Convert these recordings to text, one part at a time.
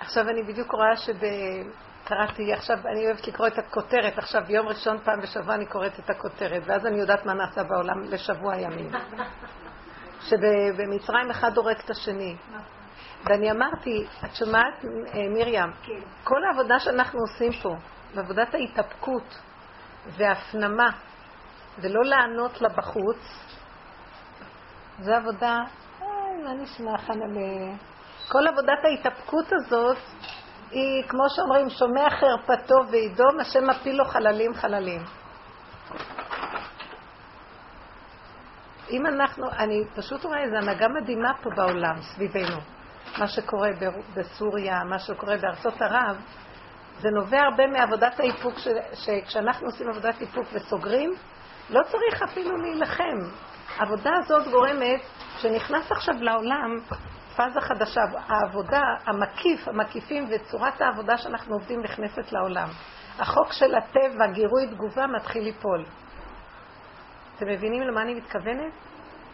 עכשיו אני בדיוק רואה שב... קראתי, עכשיו אני אוהבת לקרוא את הכותרת, עכשיו ביום ראשון פעם בשבוע אני קוראת את הכותרת, ואז אני יודעת מה נעשה בעולם לשבוע ימים. שבמצרים אחד הורג את השני. ואני אמרתי, את שומעת, אה, מרים, כן. כל העבודה שאנחנו עושים פה, בעבודת ההתאפקות וההפנמה, ולא לענות לה בחוץ, זו עבודה, אוי, מה נשמע חנלה? כל עבודת ההתאפקות הזאת היא, כמו שאומרים, שומע חרפתו וידום, השם מפיל לו חללים חללים. אם אנחנו, אני פשוט רואה איזו הנהגה מדהימה פה בעולם, סביבנו. מה שקורה בסוריה, מה שקורה בארצות ערב, זה נובע הרבה מעבודת האיפוק, שכשאנחנו עושים עבודת איפוק וסוגרים, לא צריך אפילו להילחם. העבודה הזאת גורמת, שנכנס עכשיו לעולם פאזה חדשה, העבודה, המקיף, המקיפים וצורת העבודה שאנחנו עובדים נכנסת לעולם. החוק של הטבע, גירוי תגובה, מתחיל ליפול. אתם מבינים למה אני מתכוונת?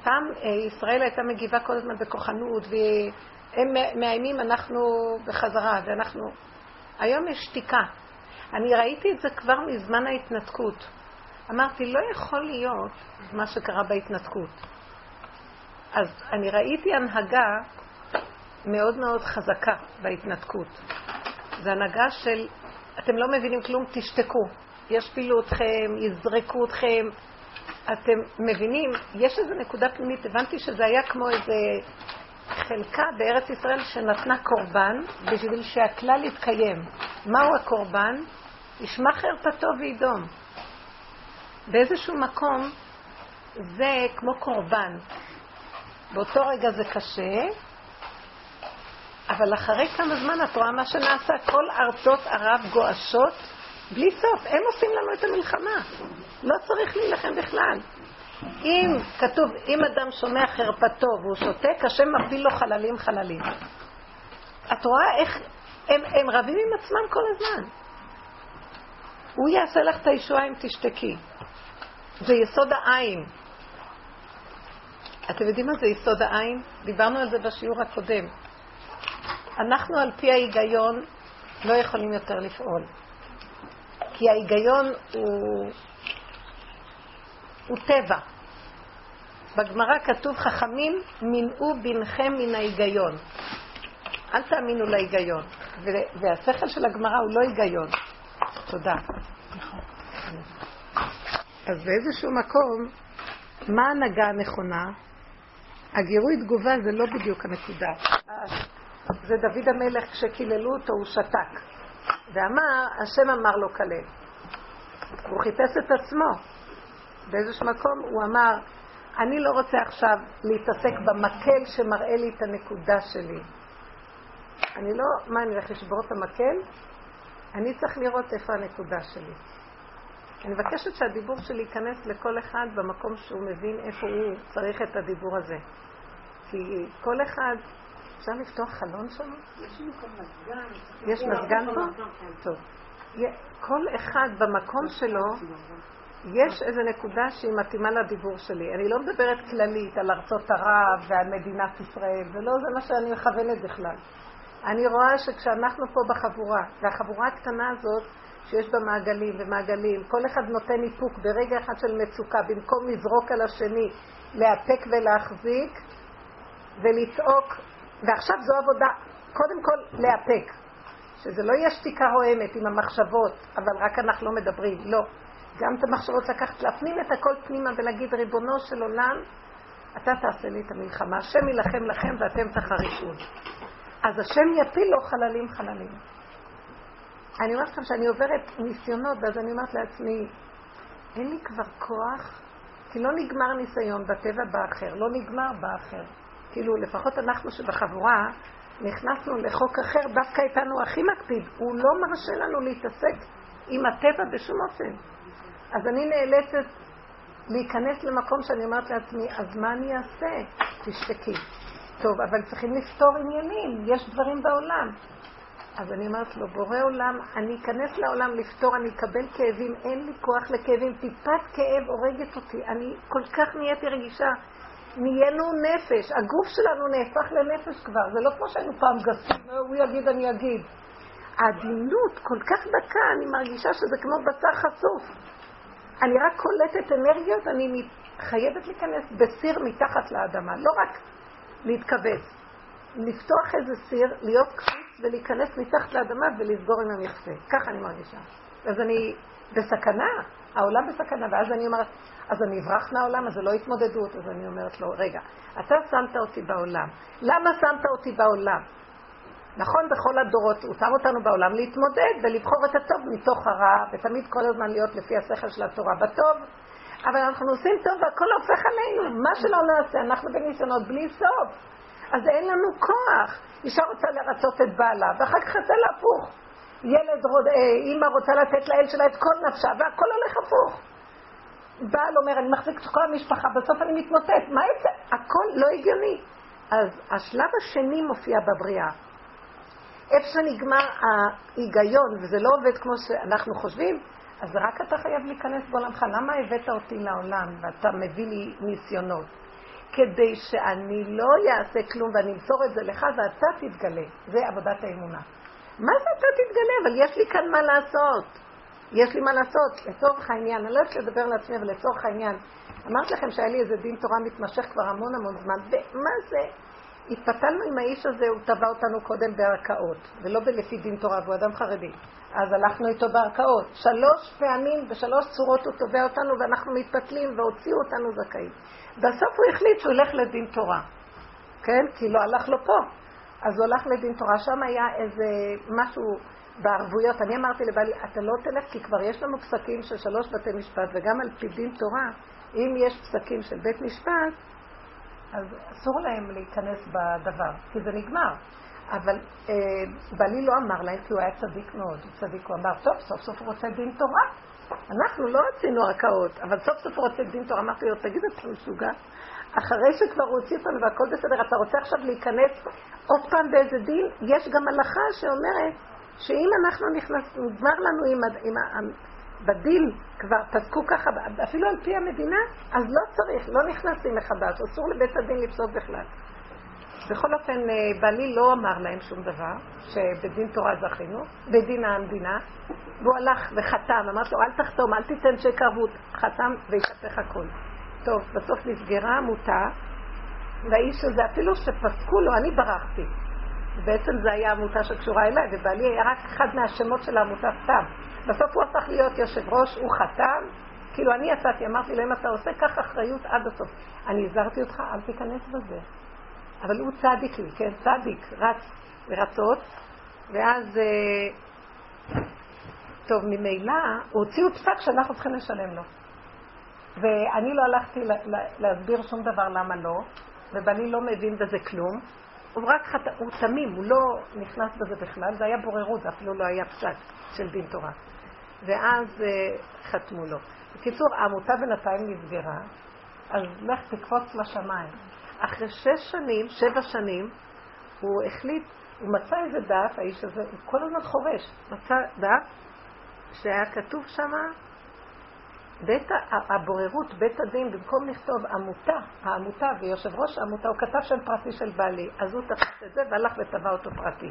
פעם אה, ישראל הייתה מגיבה כל הזמן בכוחנות, והם מאיימים, אנחנו בחזרה, ואנחנו... היום יש שתיקה. אני ראיתי את זה כבר מזמן ההתנתקות. אמרתי, לא יכול להיות מה שקרה בהתנתקות. אז אני ראיתי הנהגה מאוד מאוד חזקה בהתנתקות. זה הנהגה של, אתם לא מבינים כלום, תשתקו. ישפילו אתכם, יזרקו אתכם. אתם מבינים, יש איזו נקודה פנימית, הבנתי שזה היה כמו איזה חלקה בארץ ישראל שנתנה קורבן בשביל שהכלל יתקיים. מהו הקורבן? ישמע חרפתו וידום. באיזשהו מקום זה כמו קורבן. באותו רגע זה קשה, אבל אחרי כמה זמן את רואה מה שנעשה? כל ארצות ערב גועשות בלי סוף. הם עושים לנו את המלחמה. לא צריך להילחם בכלל. אם כתוב, אם אדם שומע חרפתו והוא שותק, השם מפיל לו חללים חללים. את רואה איך הם, הם רבים עם עצמם כל הזמן. הוא יעשה לך את הישועה אם תשתקי. זה יסוד העין. אתם יודעים מה זה יסוד העין? דיברנו על זה בשיעור הקודם. אנחנו על פי ההיגיון לא יכולים יותר לפעול. כי ההיגיון הוא, הוא טבע. בגמרא כתוב חכמים מנעו בנכם מן ההיגיון. אל תאמינו להיגיון. והשכל של הגמרא הוא לא היגיון. תודה. אז באיזשהו מקום, מה ההנהגה הנכונה? הגירוי תגובה זה לא בדיוק הנקודה. זה דוד המלך, כשקיללו אותו הוא שתק. ואמר, השם אמר לו כלל. הוא חיפש את עצמו. באיזשהו מקום הוא אמר, אני לא רוצה עכשיו להתעסק במקל שמראה לי את הנקודה שלי. אני לא, מה, אני הולך לשבור את המקל? אני צריך לראות איפה הנקודה שלי. אני מבקשת שהדיבור שלי ייכנס לכל אחד במקום שהוא מבין איפה הוא צריך את הדיבור הזה. כי כל אחד אפשר לפתוח חלון שם? יש מזגן. יש מזגן פה? טוב. כל אחד במקום שלו, יש איזו נקודה שהיא מתאימה לדיבור שלי. אני לא מדברת כללית על ארצות ערב ועל מדינת ישראל, ולא זה מה שאני מכוונת בכלל. אני רואה שכשאנחנו פה בחבורה, והחבורה הקטנה הזאת, שיש בה מעגלים ומעגלים, כל אחד נותן איפוק ברגע אחד של מצוקה, במקום לזרוק על השני, להיאפק ולהחזיק, ולצעוק ועכשיו זו עבודה, קודם כל לאפק. שזה לא יהיה שתיקה רועמת עם המחשבות, אבל רק אנחנו לא מדברים, לא. גם את המחשבות לקחת, להפנים את הכל פנימה ולהגיד, ריבונו של עולם, אתה תעשה לי את המלחמה, השם יילחם לכם ואתם תחרישון. אז השם יפיל לו חללים חללים. אני אומרת לכם שאני עוברת ניסיונות, ואז אני אומרת לעצמי, אין לי כבר כוח, כי לא נגמר ניסיון בטבע באחר, לא נגמר באחר. כאילו, לפחות אנחנו שבחבורה נכנסנו לחוק אחר, דווקא איתנו הכי מקפיד. הוא לא מרשה לנו להתעסק עם הטבע בשום אופן. אז אני נאלצת להיכנס למקום שאני אומרת לעצמי, אז מה אני אעשה? תשתקי. טוב, אבל צריכים לפתור עניינים, יש דברים בעולם. אז אני אומרת לו, בורא עולם, אני אכנס לעולם לפתור, אני אקבל כאבים, אין לי כוח לכאבים, טיפת כאב הורגת אותי, אני כל כך נהייתי רגישה. נהיינו נפש, הגוף שלנו נהפך לנפש כבר, זה לא כמו שהיינו פעם גסים, אה, הוא יגיד, אני אגיד. העדינות כל כך דקה, אני מרגישה שזה כמו בשר חשוף. אני רק קולטת אנרגיות, אני חייבת להיכנס בסיר מתחת לאדמה, לא רק להתכווץ. לפתוח איזה סיר, להיות קפיץ ולהיכנס מתחת לאדמה ולסגור עם המכסה. ככה אני מרגישה. אז אני בסכנה, העולם בסכנה, ואז אני אומרת, אז אני אברח מהעולם, אז זה לא התמודדות. אז אני אומרת לו, רגע, אתה שמת אותי בעולם. למה שמת אותי בעולם? נכון, בכל הדורות, הוא שם אותנו בעולם להתמודד ולבחור את הטוב מתוך הרע, ותמיד כל הזמן להיות לפי השכל של התורה בטוב, אבל אנחנו עושים טוב והכל הופך עלינו. מה שלא נעשה, אנחנו בניסיונות בלי סוף. אז אין לנו כוח. אישה רוצה לרצות את בעלה, ואחר כך יוצא להפוך. ילד, רוד, אה, אימא רוצה לתת לאל שלה את כל נפשה, והכל הולך הפוך. בעל אומר, אני מחזיק את כל המשפחה, בסוף אני מתמוטט. מה יוצא? הכל לא הגיוני. אז השלב השני מופיע בבריאה. איפה שנגמר ההיגיון, וזה לא עובד כמו שאנחנו חושבים, אז רק אתה חייב להיכנס בעולמך. למה הבאת אותי לעולם ואתה מביא לי ניסיונות? כדי שאני לא אעשה כלום ואני אמסור את זה לך ואתה תתגלה. זה עבודת האמונה. מה זה אתה תתגלה? אבל יש לי כאן מה לעשות. יש לי מה לעשות. לצורך העניין, אני לא יודעת לדבר לעצמי, אבל לצורך העניין, אמרתי לכם שהיה לי איזה דין תורה מתמשך כבר המון המון זמן, ומה זה? התפתלנו עם האיש הזה, הוא תבע אותנו קודם בערכאות, ולא בלפי דין תורה, והוא אדם חרדי. אז הלכנו איתו בערכאות. שלוש פעמים, בשלוש צורות הוא תובע אותנו, ואנחנו מתפתלים, והוציאו אותנו זכאים. בסוף הוא החליט שהוא ילך לדין תורה. כן? כי לא הלך לו פה. אז הוא הלך לדין תורה. שם היה איזה משהו בערבויות. אני אמרתי לבעלי, אתה לא תלך, כי כבר יש לנו פסקים של שלוש בתי משפט, וגם על פי דין תורה, אם יש פסקים של בית משפט, אז אסור להם להיכנס בדבר, כי זה נגמר. אבל אה, בעלי לא אמר להם, כי הוא היה צדיק מאוד. הוא צדיק, הוא אמר, טוב, סוף סוף הוא רוצה דין תורה. אנחנו לא רצינו ערכאות, אבל סוף סוף הוא רוצה דין תורה. אמרתי לו, תגיד, אתה משוגע? אחרי שכבר הוא הוציא אותנו והכל בסדר, אתה רוצה עכשיו להיכנס עוד פעם באיזה דין? יש גם הלכה שאומרת שאם אנחנו נכנסים, נגמר לנו עם, עם, עם, בדין, כבר פסקו ככה, אפילו על פי המדינה, אז לא צריך, לא נכנסים מחדש, אסור לבית הדין לפסוק בכלל. בכל אופן, אה, בעלי לא אמר להם שום דבר, שבדין תורה זכינו, בדין המדינה, והוא הלך וחתם, אמרתי לו, אל תחתום, אל תיתן ערבות, חתם והתהפך הכל. טוב, בסוף נסגרה עמותה, והאיש הזה, אפילו שפסקו לו, אני ברחתי. בעצם זו הייתה עמותה שקשורה אליי, ובעלי היה רק אחד מהשמות של העמותה סתם. בסוף הוא הפך להיות יושב ראש, הוא חתם, כאילו אני יצאתי, אמרתי לו, אם אתה עושה, קח אחריות עד הסוף. אני הזהרתי אותך, אל תיכנס בזה. אבל הוא צדיק לי, כן, צדיק, רץ לרצות, ואז, אה, טוב, ממילא, הוציאו פסק שאנחנו צריכים לשלם לו. ואני לא הלכתי להסביר שום דבר למה לא, ובני לא מבין בזה כלום. הוא רק חת... הוא תמים, הוא לא נכנס בזה בכלל, זה היה בוררות, זה אפילו לא היה פסק של דין תורה. ואז uh, חתמו לו. בקיצור, העמותה בינתיים נסגרה, אז לך תקפוץ לשמיים. אחרי שש שנים, שבע שנים, הוא החליט, הוא מצא איזה דף, האיש הזה, הוא כל הזמן חורש, מצא דף שהיה כתוב שמה, בית הבוררות, בית הדין, במקום לכתוב עמותה, העמותה ויושב ראש העמותה, הוא כתב שם פרטי של בעלי, אז הוא תפס את זה והלך ותבע אותו פרטי.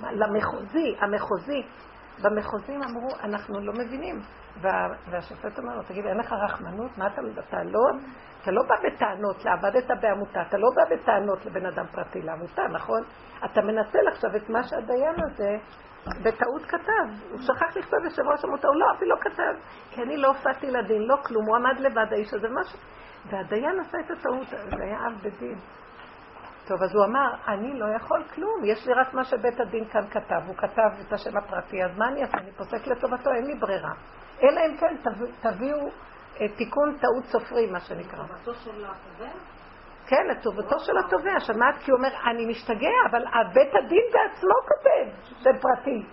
למחוזי, המחוזי, במחוזים אמרו, אנחנו לא מבינים. וה, והשופט אומר לו, תגיד, אין לך רחמנות? מה אתה, אתה לא, אתה לא בא בטענות, עבדת בעמותה, אתה לא בא בטענות לבן אדם פרטי, לעמותה, נכון? אתה מנצל עכשיו את מה שהדיין הזה בטעות כתב. הוא שכח לכתוב יושב ראש עמותה, הוא לא, אפילו לא כתב. כי אני לא הופעתי לדין, לא כלום, הוא עמד לבד, האיש הזה, משהו. והדיין עשה את הטעות, זה היה אב בדין. טוב, אז הוא אמר, אני לא יכול כלום, יש לי רק מה שבית הדין כאן כתב, הוא כתב את השם הפרטי, אז מה אני אעשה? אני פוסק לטובתו, אין לי ברירה. אלא אם כן תביאו אה, תיקון טעות סופרי, מה שנקרא. כן, לטובתו של התובע, שמעת? כי הוא אומר, אני משתגע, אבל בית הדין בעצמו כותב זה פרטי.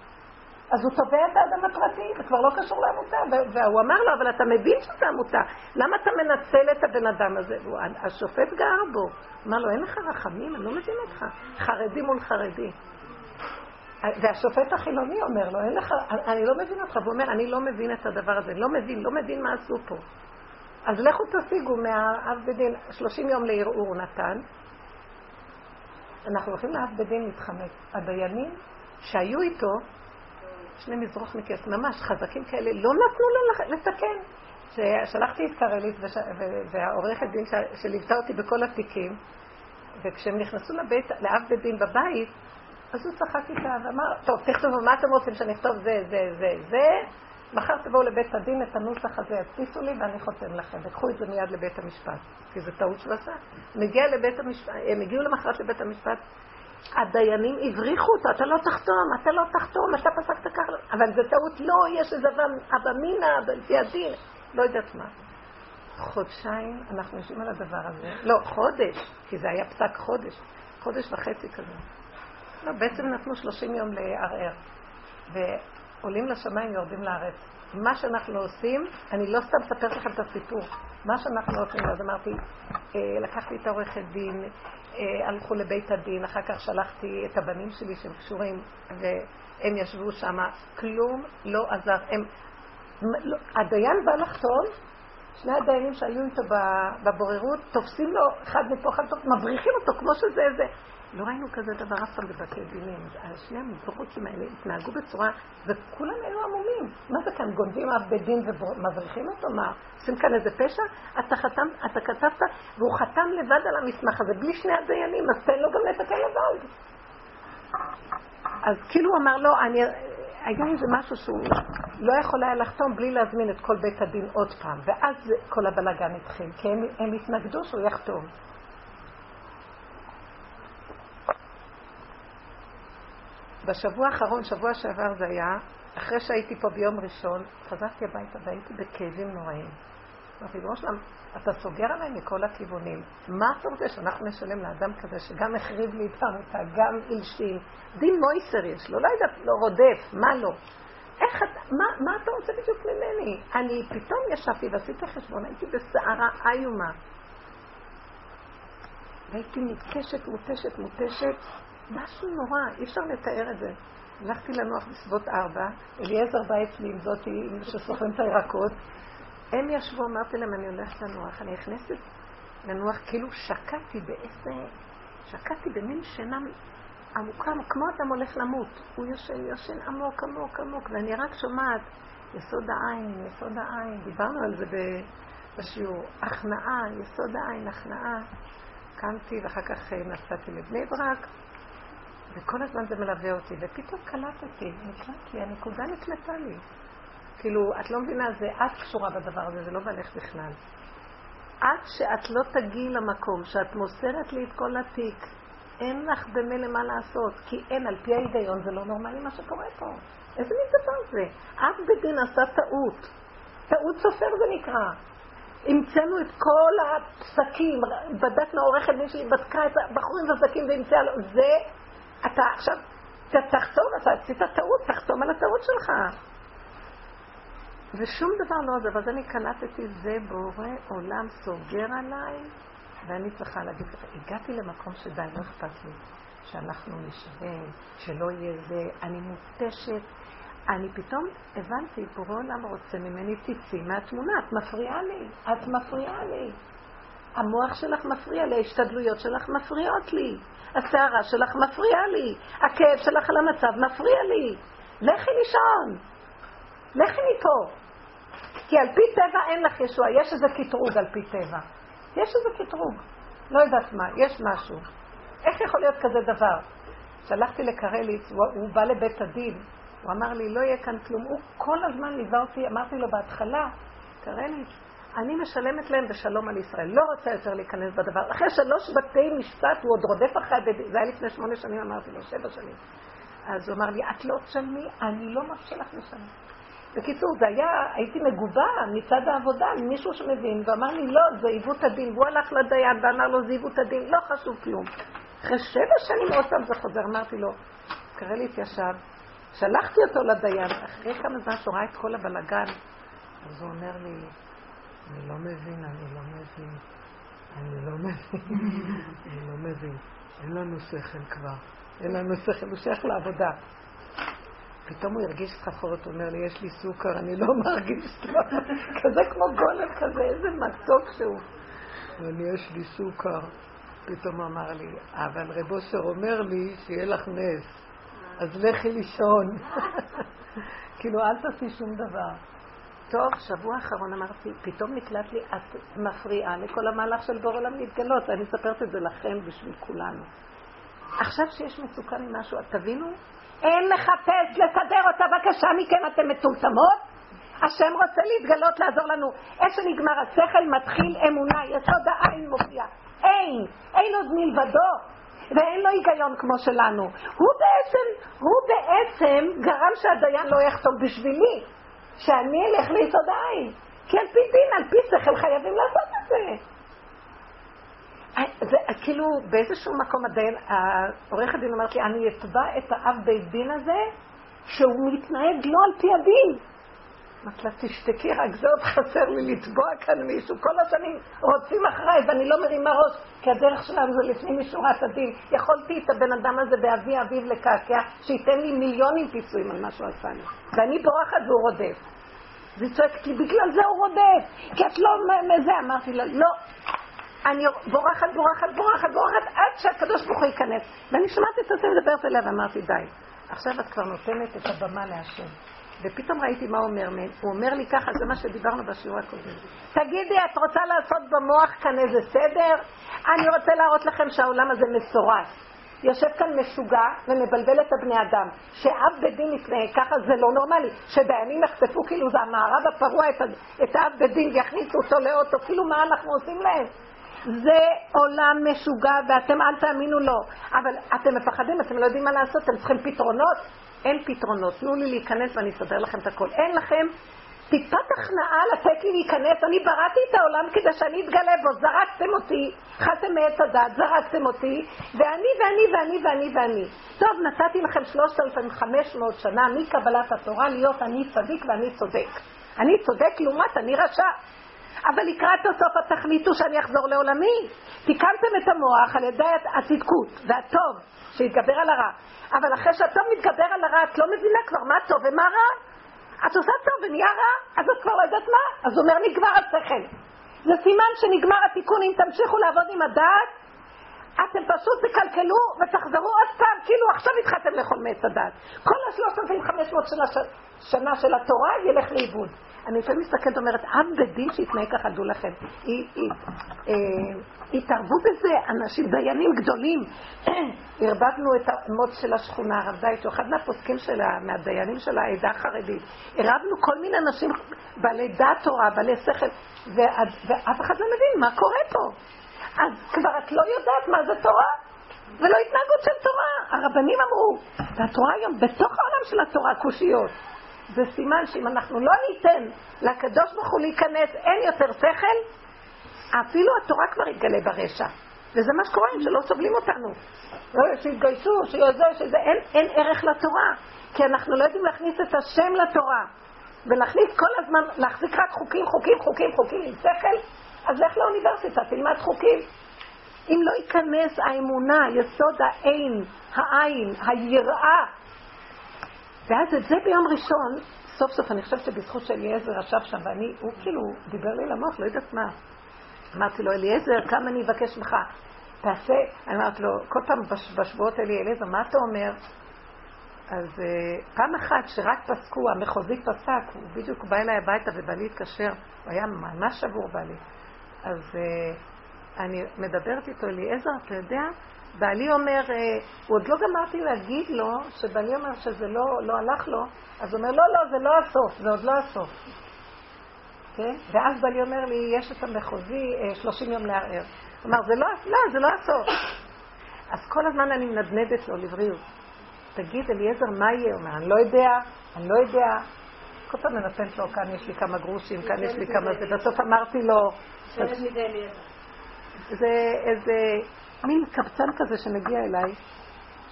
אז הוא תובע את האדם הפרטי, זה כבר לא קשור לעמותה. והוא אמר לו, אבל אתה מבין שזה עמותה, למה אתה מנצל את הבן אדם הזה? השופט גר בו. אמר לו, אין לך רחמים? אני לא מבין אותך. חרדי מול חרדי. והשופט החילוני אומר לו, אין לך, אני לא מבין אותך. והוא אומר, אני לא מבין את הדבר הזה, לא מבין, לא מבין מה עשו פה. אז לכו תשיגו מהאב בדין, 30 יום לערעור נתן. אנחנו הולכים לאב בדין להתחמק. הדיינים שהיו איתו, שני מזרוח מכס, ממש חזקים כאלה, לא נתנו לו לתקן. שלחתי את קרלית והעורכת דין שליוותה אותי בכל התיקים, וכשהם נכנסו לבית, לאב בית דין בבית, אז הוא צחק איתה ואמר, טוב, תכתבו, מה אתם רוצים שאני אכתוב זה, זה, זה, זה, מחר תבואו לבית הדין, את הנוסח הזה ידפיסו לי ואני חותם לכם, וקחו את זה מיד לבית המשפט, כי זו טעות שהוא עשה. מגיע לבית המשפט, הם הגיעו למחרת לבית המשפט, הדיינים הבריחו אותו, אתה לא תחתום, אתה לא תחתום, אתה פסקת ככה, אבל זו טעות, לא, יש איזה אבא לפי הדין, לא יודעת מה. חודשיים אנחנו יושבים על הדבר הזה. לא, חודש, כי זה היה פסק חודש. חודש וחצי כזה. לא, בעצם נתנו 30 יום לערער. ועולים לשמיים ויורדים לארץ. מה שאנחנו עושים, אני לא סתם מספרת לכם את הסיפור. מה שאנחנו עושים, אז אמרתי, אה, לקחתי את העורכת דין, אה, הלכו לבית הדין, אחר כך שלחתי את הבנים שלי שהם קשורים, והם ישבו שם, כלום לא עזר. הם, לא, הדיין בא לחתום, שני הדיינים שהיו איתו בבוררות, תופסים לו אחד מפה, אחד מפה, מבריחים אותו כמו שזה איזה... לא ראינו כזה דבר אף פעם בבתי דינים. שני המזרוחים האלה התנהגו בצורה, וכולם היו עמומים. מה זה כאן, גונבים אב בית דין ומבריחים אותו? מה, עושים כאן איזה פשע? אתה חתם, אתה כתבת, והוא חתם לבד על המסמך הזה, בלי שני הדיינים, אז תן לו גם לתקן לבד. אז כאילו הוא אמר, לא, אני, היה איזה משהו שהוא לא יכול היה לחתום בלי להזמין את כל בית הדין עוד פעם, ואז כל הבלאגן התחיל, כי הם, הם התנגדו שהוא יחתום. בשבוע האחרון, שבוע שעבר זה היה, אחרי שהייתי פה ביום ראשון, חזרתי הביתה והייתי בכאבים נוראים. אמרתי, לו, שלם, אתה סוגר עליי מכל הכיוונים. מה אתה רוצה שאנחנו נשלם לאדם כזה שגם החריב לי את העמותה, גם הלשין? דין מויסר יש לו, לא יודעת, לא רודף, מה לא? איך אתה, מה, מה אתה רוצה בדיוק ממני? אני פתאום ישבתי ועשיתי חשבון, הייתי בסערה איומה. והייתי מתקשת, מותשת, מותשת, משהו נורא, אי אפשר לתאר את זה. הלכתי לנוח בסביבות ארבע, אליעזר בא אצלי עם זאתי שסוחרים את הירקות. הם ישבו, אמרתי להם, אני הולכת לנוח. אני נכנסת לנוח, כאילו שקעתי באיזה... שקעתי במין שינה עמוקה, כמו אדם הולך למות. הוא יושן, יושן עמוק, עמוק, עמוק, ואני רק שומעת יסוד העין, יסוד העין. דיברנו על זה בשיעור. הכנעה, יסוד העין, הכנעה. קמתי ואחר כך נסעתי לבני ברק. וכל הזמן זה מלווה אותי, ופתאום קלטתי, נקלט לי, הנקודה נקלטה לי. כאילו, את לא מבינה, זה את קשורה בדבר הזה, זה לא בלך בכלל. עד שאת לא תגיעי למקום שאת מוסרת לי את כל התיק, אין לך במילא מה לעשות, כי אין, על פי ההיגיון זה לא נורמלי מה שקורה פה. איזה מין דבר זה? אב בדין עשה טעות. טעות סופר זה נקרא. המצאנו את כל הפסקים, בדקנו עורכת דין שלי, בדקה את הבחורים והפסקים והמצאה לו, זה אתה עכשיו, תחתום, אתה עשית טעות, תחתום על הטעות שלך. ושום דבר לא עזב. אז אני קלטתי, זה בורא עולם סוגר עליי, ואני צריכה להגיד לך, הגעתי למקום שדי, לא אכפת לי. שאנחנו נשווה, שלא יהיה זה, אני מותשת. אני פתאום הבנתי, בורא עולם רוצה ממני תצאי מהתמונה, את מפריעה לי, את מפריעה לי. המוח שלך מפריע לי, ההשתדלויות שלך מפריעות לי. הסערה שלך מפריעה לי, הכאב שלך על המצב מפריע לי. לכי לישון, לכי מפה. כי על פי טבע אין לך ישוע, יש איזה קטרוג על פי טבע. יש איזה קטרוג, לא יודעת מה, יש משהו. איך יכול להיות כזה דבר? שלחתי לקרליץ, הוא, הוא בא לבית הדין, הוא אמר לי, לא יהיה כאן כלום. הוא כל הזמן ליווה אותי, אמרתי לו בהתחלה, קרליץ, אני משלמת להם בשלום על ישראל. לא רוצה יותר להיכנס בדבר. אחרי שלוש בתי משפט, הוא עוד רודף אחרי, זה היה לפני שמונה שנים, אמרתי לו, שבע שנים. אז הוא אמר לי, את לא תשלמי, אני לא מרשה לך לשלם. בקיצור, זה היה, הייתי מגובה מצד העבודה, מישהו שמבין, ואמר לי, לא, זה עיוות הדין. והוא הלך לדיין ואמר לו, זה עיוות הדין, לא חשוב כלום. אחרי שבע שנים עוד פעם זה חוזר, אמרתי לו, קרא לי התיישב, שלחתי אותו לדיין, אחרי כמה זמן שהוא ראה את כל הבלגן, אז הוא אומר לי, אני לא מבין, אני לא מבין. אני לא מבין. אני לא מבין. אין לנו שכל כבר. אין לנו שכל, הוא שייך לעבודה. פתאום הוא הרגיש סחרחורת, הוא אומר לי, יש לי סוכר, אני לא מרגיש טוב. כזה כמו גולם כזה, איזה מתוק שהוא. ואני, יש לי סוכר. פתאום אמר לי, אבל רב אושר אומר לי שיהיה לך נס, אז לכי לישון. כאילו, אל תעשי שום דבר. טוב, שבוע האחרון אמרתי, פתאום נקלט לי, את מפריעה לכל המהלך של בור עולם להתגלות, אני מספרת את זה לכם בשביל כולנו. עכשיו שיש מצוקה ממשהו, תבינו, אין מחפש לסדר אותה, בבקשה מכם, אתם מטומטמות? השם רוצה להתגלות, לעזור לנו. איך שנגמר השכל, מתחיל אמונה, יסוד העין מופיע. אין, אין עוד מלבדו, ואין לו היגיון כמו שלנו. הוא בעצם, הוא בעצם גרם שהדיין לא יחתום בשבילי, שאני אלך ליסוד העין. כי על פי דין, על פי שכל חייבים לעשות את זה. זה כאילו באיזשהו מקום הדיין, עורך הדין אומרת לי, אני אתבע את האב בית דין הזה שהוא מתנהג לא על פי הדין. אמרתי לה, תשתקי, רק זה עוד חסר לי לתבוע כאן מישהו. כל השנים רוצים אחריי ואני לא מרימה ראש, כי הדרך שלנו זה לפנים משורת הדין. יכולתי את הבן אדם הזה באבי אביו לקעקע, שייתן לי מיליונים פיצויים על מה שהוא עשה לי. ואני בורחת והוא רודף. והיא צועקת לי, בגלל זה הוא רודף, כי את לא מזה. אמרתי לה, לא. אני בורחת, בורחת, בורחת, בורחת, עד שהקדוש ברוך הוא ייכנס. ואני שמעתי את זה מדברת אליה ואמרתי, די. עכשיו את כבר נותנת את הבמה להשם. ופתאום ראיתי מה הוא אומר. הוא אומר לי ככה, זה מה שדיברנו בשיעור הקודם. תגידי, את רוצה לעשות במוח כאן איזה סדר? אני רוצה להראות לכם שהעולם הזה מסורס. יושב כאן משוגע ומבלבל את הבני אדם. שאב בדין יתנהג ככה זה לא נורמלי. שדיינים יחטפו כאילו זה המערב הפרוע את, את האב בדין ויכניסו אותו לאוטו. כאילו מה אנחנו עושים להם? זה עולם משוגע ואתם אל תאמינו לו. אבל אתם מפחדים, אתם לא יודעים מה לעשות, אתם צריכים פתרונות. אין פתרונות. תנו לי להיכנס ואני אסדר לכם את הכל. אין לכם טיפת הכנעה לתת לי להיכנס. אני בראתי את העולם כדי שאני אתגלה בו. זרקתם אותי, חסם מעץ הדת, זרקתם אותי, ואני ואני ואני ואני ואני. טוב, נתתי לכם 3,500 שנה מקבלת התורה להיות אני צדיק ואני צודק. אני צודק לעומת אני רשע. אבל לקראת הסוף הוא שאני אחזור לעולמי. תיקנתם את המוח על ידי הצדקות והטוב, שיתגבר על הרע. אבל אחרי שהטוב מתגבר על הרע, את לא מבינה כבר מה טוב ומה רע. את עושה טוב ונהיה רע, אז את כבר לא יודעת מה. אז הוא אומר, נגמר השכל. זה סימן שנגמר התיקון, אם תמשיכו לעבוד עם הדעת, אתם פשוט תקלקלו ותחזרו עוד פעם, כאילו עכשיו התחלתם לאכול מעץ הדעת. כל ה-3,500 שנה, שנה של התורה ילך לאיבוד. אני לפעמים מסתכלת ואומרת, עם בדין שיתנהג ככה, דעו לכם. התערבו בזה אנשים, דיינים גדולים. ערבבנו את המוץ של השכונה, הרב דייטו, אחד מהפוסקים שלה, מהדיינים של העדה החרדית. ערבנו כל מיני אנשים בעלי דעת תורה, בעלי שכל, ואף אחד לא מבין מה קורה פה. אז כבר את לא יודעת מה זה תורה. ולא התנהגות של תורה. הרבנים אמרו, והתורה היום, בתוך העולם של התורה, קושיות. זה סימן שאם אנחנו לא ניתן לקדוש ברוך הוא להיכנס, אין יותר שכל, אפילו התורה כבר יתגלה ברשע. וזה מה שקורה אם שלא סובלים אותנו. לא, שיתגייסו, שיעזו, שזה, אין, אין ערך לתורה. כי אנחנו לא יודעים להכניס את השם לתורה. ולהכניס כל הזמן, להחזיק רק חוקים, חוקים, חוקים, חוקים עם שכל, אז לך לאוניברסיטה, תלמד חוקים. אם לא ייכנס האמונה, יסוד האין, העין, היראה, ואז את זה ביום ראשון, סוף סוף אני חושבת שבזכות שאליעזר ישב שם, ואני, הוא כאילו דיבר לי למוח, לא יודעת מה. אמרתי לו, אליעזר, כמה אני אבקש ממך? תעשה, אני אמרתי לו, כל פעם בשבועות האלה, אליעזר, מה אתה אומר? אז uh, פעם אחת שרק פסקו, המחוזי פסק, הוא בדיוק בא אליי הביתה ובא התקשר, הוא היה ממש שבור בעלי. אז uh, אני מדברת איתו, אליעזר, אתה יודע, בעלי אומר, הוא עוד לא גמרתי להגיד לו, שבעלי אומר שזה לא, לא הלך לו, אז הוא אומר, לא, לא, זה לא הסוף, זה עוד לא הסוף. כן? ואז בעלי אומר לי, יש את המחוזי 30 יום לערער. אמר, זה לא, לא, זה לא הסוף. אז כל הזמן אני מנדנדת לו לבריאות. תגיד, אליעזר, מה יהיה? הוא אומר, אני לא יודע, אני לא יודע. כל פעם מנתנת לו, כאן יש לי כמה גרושים, כאן יש לי כמה זה. בסוף אמרתי לו... זה איזה מין קבצן כזה שמגיע אליי,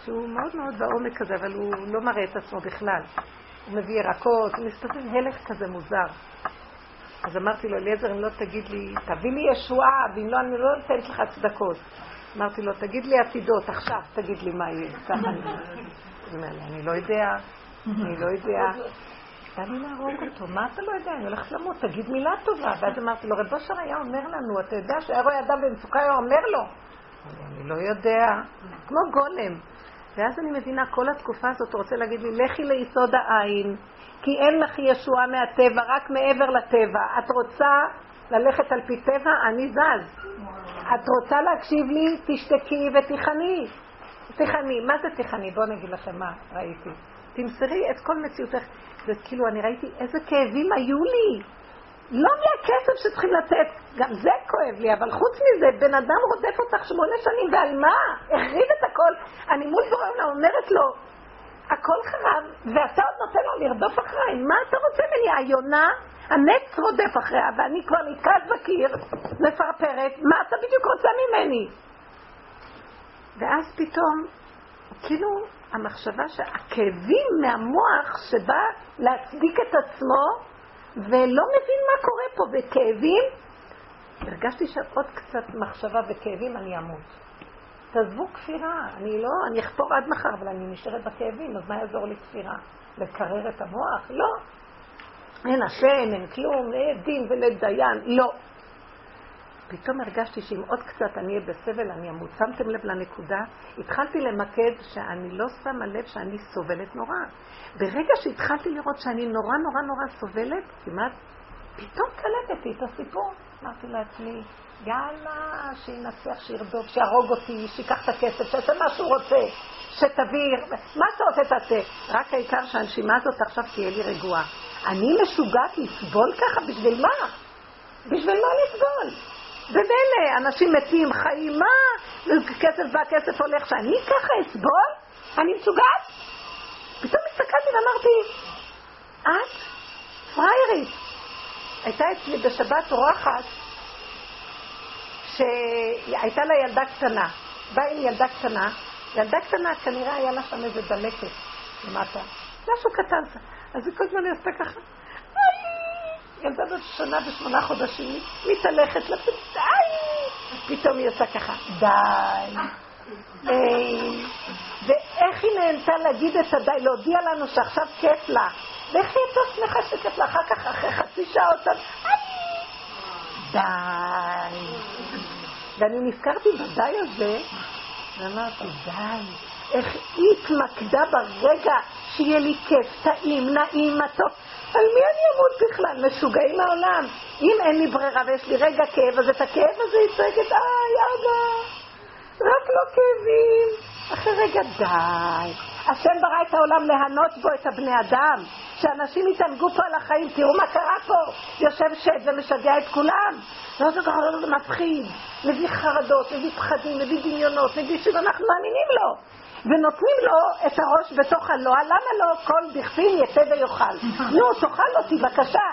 שהוא מאוד מאוד בעומק כזה, אבל הוא לא מראה את עצמו בכלל. הוא מביא ירקות, הוא מסתובב הלך כזה מוזר. אז אמרתי לו, אליעזר, אם לא תגיד לי, תביא לי ישועה, ואם לא, אני לא נותנת לך צדקות. אמרתי לו, תגיד לי עתידות, עכשיו תגיד לי מה יהיה. אני... אומר לי, אני לא יודע. אני לא יודע. בא לי להרוג אותו, מה אתה לא יודע? אני הולכת למות, תגיד מילה טובה. ואז אמרתי לו, רב אושר היה אומר לנו, אתה יודע שהיה רואה אדם במצוקה, היה אומר לו. אני לא יודע, כמו גולם. ואז אני מבינה, כל התקופה הזאת רוצה להגיד לי, לכי ליסוד העין, כי אין לך ישועה מהטבע, רק מעבר לטבע. את רוצה ללכת על פי טבע? אני זז. את רוצה להקשיב לי? תשתקי ותיכני. תיכני. מה זה תיכני? בואו נגיד לכם מה ראיתי. תמסרי את כל מציאותך. זה כאילו, אני ראיתי איזה כאבים היו לי. לא מהכסף שצריכים לתת, גם זה כואב לי, אבל חוץ מזה, בן אדם רודף אותך שמונה שנים, ועל מה? החריב את הכל. אני מול בורא עולם אומרת לו, הכל חרב, ואתה עוד נותן לו לרדוף אחריי, מה אתה רוצה ממני? היונה, הנץ רודף אחריה, ואני כבר נתקעת בקיר, מפרפרת, מה אתה בדיוק רוצה ממני? ואז פתאום, כאילו, המחשבה שהכאבים מהמוח שבא להצדיק את עצמו, ולא מבין מה קורה פה, בכאבים, הרגשתי שעוד קצת מחשבה וכאבים אני אמות. תעזבו כפירה, אני לא, אני אחפור עד מחר, אבל אני נשארת בכאבים, אז מה יעזור לי כפירה? לקרר את המוח? לא. אין השם, אין כלום, אין דין ולדיין, לא. פתאום הרגשתי שאם עוד קצת אני אהיה בסבל, אני אמות. שמתם לב לנקודה? התחלתי למקד שאני לא שמה לב שאני סובלת נורא. ברגע שהתחלתי לראות שאני נורא נורא נורא סובלת, כמעט, פתאום קלטתי את הסיפור. אמרתי לעצמי, יאללה, שינצח, שירדוף, שיהרוג אותי, שיקח את הכסף, שיעשה מה שהוא רוצה, שתביא, מה רוצה תעשה. רק העיקר שהנשימה הזאת עכשיו תהיה לי רגועה. אני משוגעת לסבול ככה? בשביל מה? בשביל מה לסבול? ומילא, אנשים מתים, חיים, מה? כסף בא, כסף הולך, שאני ככה אסבול? אני משוגעת? פתאום הסתכלתי ואמרתי, את פריירית. הייתה אצלי בשבת אורחת שהייתה לה ילדה קטנה. באה עם ילדה קטנה, ילדה קטנה כנראה היה לה שם איזה דלקת למטה. משהו קטן. אז היא כל הזמן עשתה ככה. ילדה בת שנה ושמונה חודשים, מתהלכת לפתאי, פתאום היא עושה ככה, די. ואיך היא נהנתה להגיד את הדי, להודיע לנו שעכשיו כיף לה. ואיך היא הייתה שמחה שכיף לה, אחר כך, אחרי חצי שעה עוד די. ואני נזכרתי בדי הזה, ואמרתי, די. איך היא התמקדה ברגע שיהיה לי כיף, טעים, נעים, מתוק. על מי אני אמות בכלל? משוגעים מהעולם. אם אין לי ברירה ויש לי רגע כאב, אז את הכאב הזה היא צועקת, איי, אבא, רק לא כאבים. אחרי רגע, די. השם ברא את העולם להנות בו את הבני אדם, שאנשים יתענגו פה על החיים, תראו מה קרה פה. יושב שד ומשגע את כולם. לא זה מפחיד, מביא חרדות, מביא פחדים, מביא דמיונות, מביא שאנחנו מאמינים לו. ונותנים לו את הראש בתוך הלוע, למה לא כל דכפין יתה ויאכל? נו, תאכל אותי, בבקשה.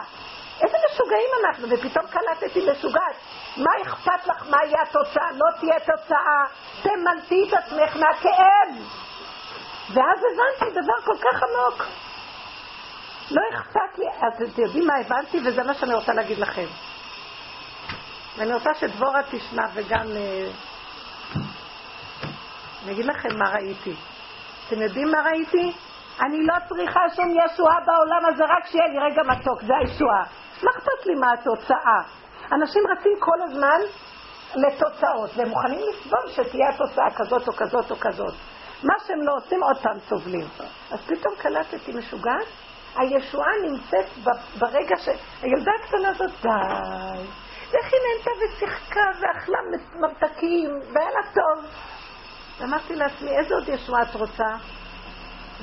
איזה משוגעים אנחנו, ופתאום קלטתי משוגעת. מה אכפת לך מה יהיה התוצאה? לא תהיה תוצאה. תמלטי את עצמך מהכאב. ואז הבנתי דבר כל כך עמוק. לא אכפת לי, אז אתם יודעים מה הבנתי? וזה מה שאני רוצה להגיד לכם. ואני רוצה שדבורה תשמע וגם... אני אגיד לכם מה ראיתי. אתם יודעים מה ראיתי? אני לא צריכה שום ישועה בעולם הזה, רק שיהיה לי רגע מתוק, זה הישועה. מה אכפת לי מה התוצאה? אנשים רצים כל הזמן לתוצאות, והם מוכנים לסבול שתהיה התוצאה כזאת או כזאת או כזאת. מה שהם לא עושים, עוד פעם סובלים. אז פתאום קלטתי משוגעת, הישועה נמצאת ברגע ש... הילדה הקטנה הזאת, די. איך היא נהנתה ושיחקה ואכלה ממתקים, והיה לה טוב. אמרתי לעצמי, איזה עוד ישועה את רוצה?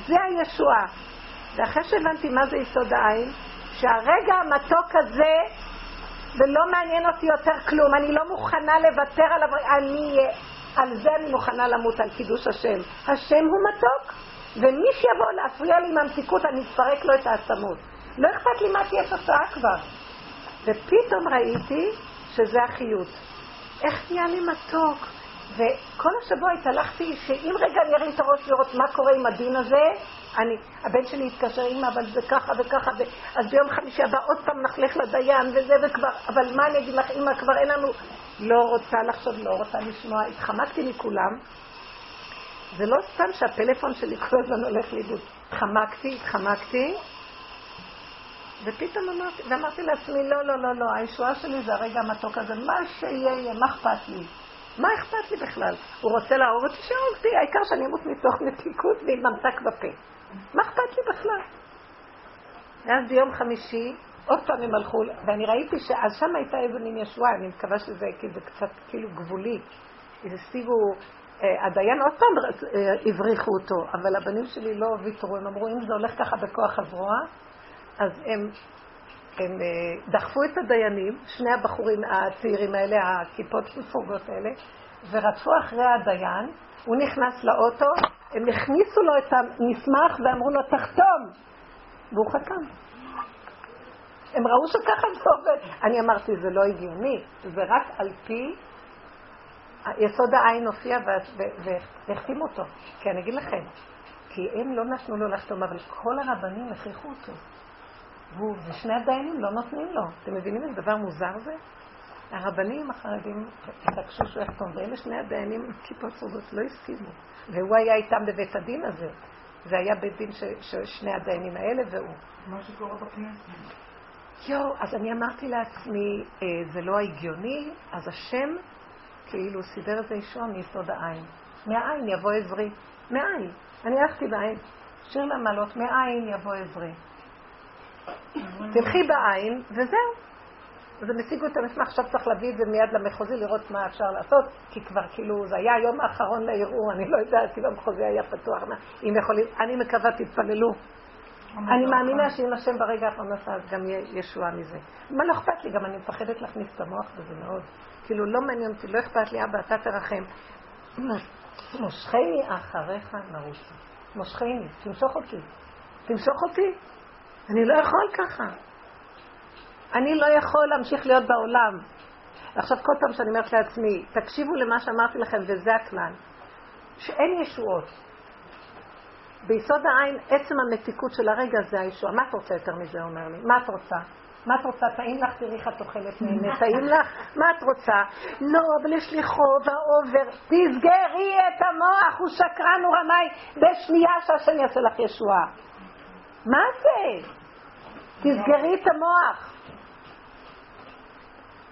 זה הישועה. ואחרי שהבנתי מה זה יסוד העין, שהרגע המתוק הזה, ולא מעניין אותי יותר כלום, אני לא מוכנה לוותר עליו, אני, על זה אני מוכנה למות, על קידוש השם. השם הוא מתוק, ומי שיבוא להפריע לי עם המתיקות, אני אפרק לו את העצמות. לא אכפת לי מה תהיה תוצאה כבר. ופתאום ראיתי שזה החיות. איך נהיה לי מתוק? וכל השבוע התהלכתי שאם רגע אני ארים את הראש לראות מה קורה עם הדין הזה, אני, הבן שלי התקשר, אמא, אבל זה ככה וככה, ו... אז ביום חמישי הבא עוד פעם נחלך לדיין וזה וכבר, אבל מה אני אגיד לך, אמא, כבר אין לנו, לא רוצה לחשוב, לא רוצה לשמוע, התחמקתי מכולם, זה לא סתם שהפלאפון שלי כל הזמן הולך לאיבוד. התחמקתי, התחמקתי, ופתאום אמרתי, ואמרתי לעצמי, לא, לא, לא, לא, הישועה שלי זה הרגע המתוק הזה, מה שיהיה, יהיה, מה אכפת לי? מה אכפת לי בכלל? הוא רוצה להרוג אותי, שיהרוג אותי, העיקר שאני אמות מתוך מתיקות ועם ממתק בפה. מה אכפת לי בכלל? ואז ביום חמישי, עוד פעם הם הלכו, ואני ראיתי שאז שם הייתה איזה מין ישועה, אני מקווה שזה, כי זה קצת כאילו גבולי. השיגו, אה, הדיין עוד פעם אה, הבריחו אותו, אבל הבנים שלי לא ויתרו, הם אמרו, אם זה הולך ככה בכוח הזרוע, אז הם, הם אה, דחפו את הדיינים, שני הבחורים הצעירים האלה, הכיפות מפוגות האלה, ורדפו אחרי הדיין, הוא נכנס לאוטו, הם הכניסו לו את המסמך ואמרו לו, תחתום. והוא חתם. הם ראו שככה זה עובד. אני אמרתי, זה לא הגיוני, זה רק על פי יסוד העין הופיע והחתימו אותו. כי אני אגיד לכם, כי הם לא נתנו לו לחתום, אבל כל הרבנים הכריחו אותו. והוא, ושני הדיינים לא נותנים לו. אתם מבינים איזה דבר מוזר זה? הרבנים החרדים התעקשו שהוא יחתום, ואלה שני הדיינים עם כיפות סרוגות לא הסכימו. והוא היה איתם בבית הדין הזה. זה היה בית דין של שני הדיינים האלה והוא. מה שקורה בכנסת. יואו, אז אני אמרתי לעצמי, אה, זה לא הגיוני, אז השם כאילו סידר את זה ישוע מיסוד העין. מהעין יבוא עזרי. מהעין. אני הלכתי בעין. שיר למעלות, מהעין יבוא עזרי. תלכי בעין, וזהו. אז הם השיגו את המסמך, עכשיו צריך להביא את זה מיד למחוזי, לראות מה אפשר לעשות, כי כבר כאילו, זה היה היום האחרון לערעור, אני לא יודעת אם המחוזי היה פתוח, אם יכולים, אני מקווה, תתפללו. אני מאמינה שאם השם ברגע האחרון עשה, אז גם יהיה ישועה מזה. מה לא אכפת לי? גם אני מפחדת להכניס את המוח בזה מאוד. כאילו, לא מעניין אותי, לא אכפת לי, אבא, אתה תרחם. מושכני אחריך נרוצה. מושכני, תמשוך אותי. תמשוך אותי. אני לא יכול ככה. אני לא יכול להמשיך להיות בעולם. עכשיו, כל פעם שאני אומרת לעצמי, תקשיבו למה שאמרתי לכם, וזה הכלל, שאין ישועות. ביסוד העין, עצם המתיקות של הרגע זה הישוע. מה את רוצה יותר מזה, אומר לי? מה את רוצה? מה את רוצה? טעים לך, תראי איך את אוכלת נהנה, טעים לך? מה את רוצה? לא, אבל יש לי חוב, האובר. תסגרי את המוח, הוא שקרן, הוא רמאי, בשנייה שהשם יעשה לך ישועה. מה זה? תסגרי את המוח.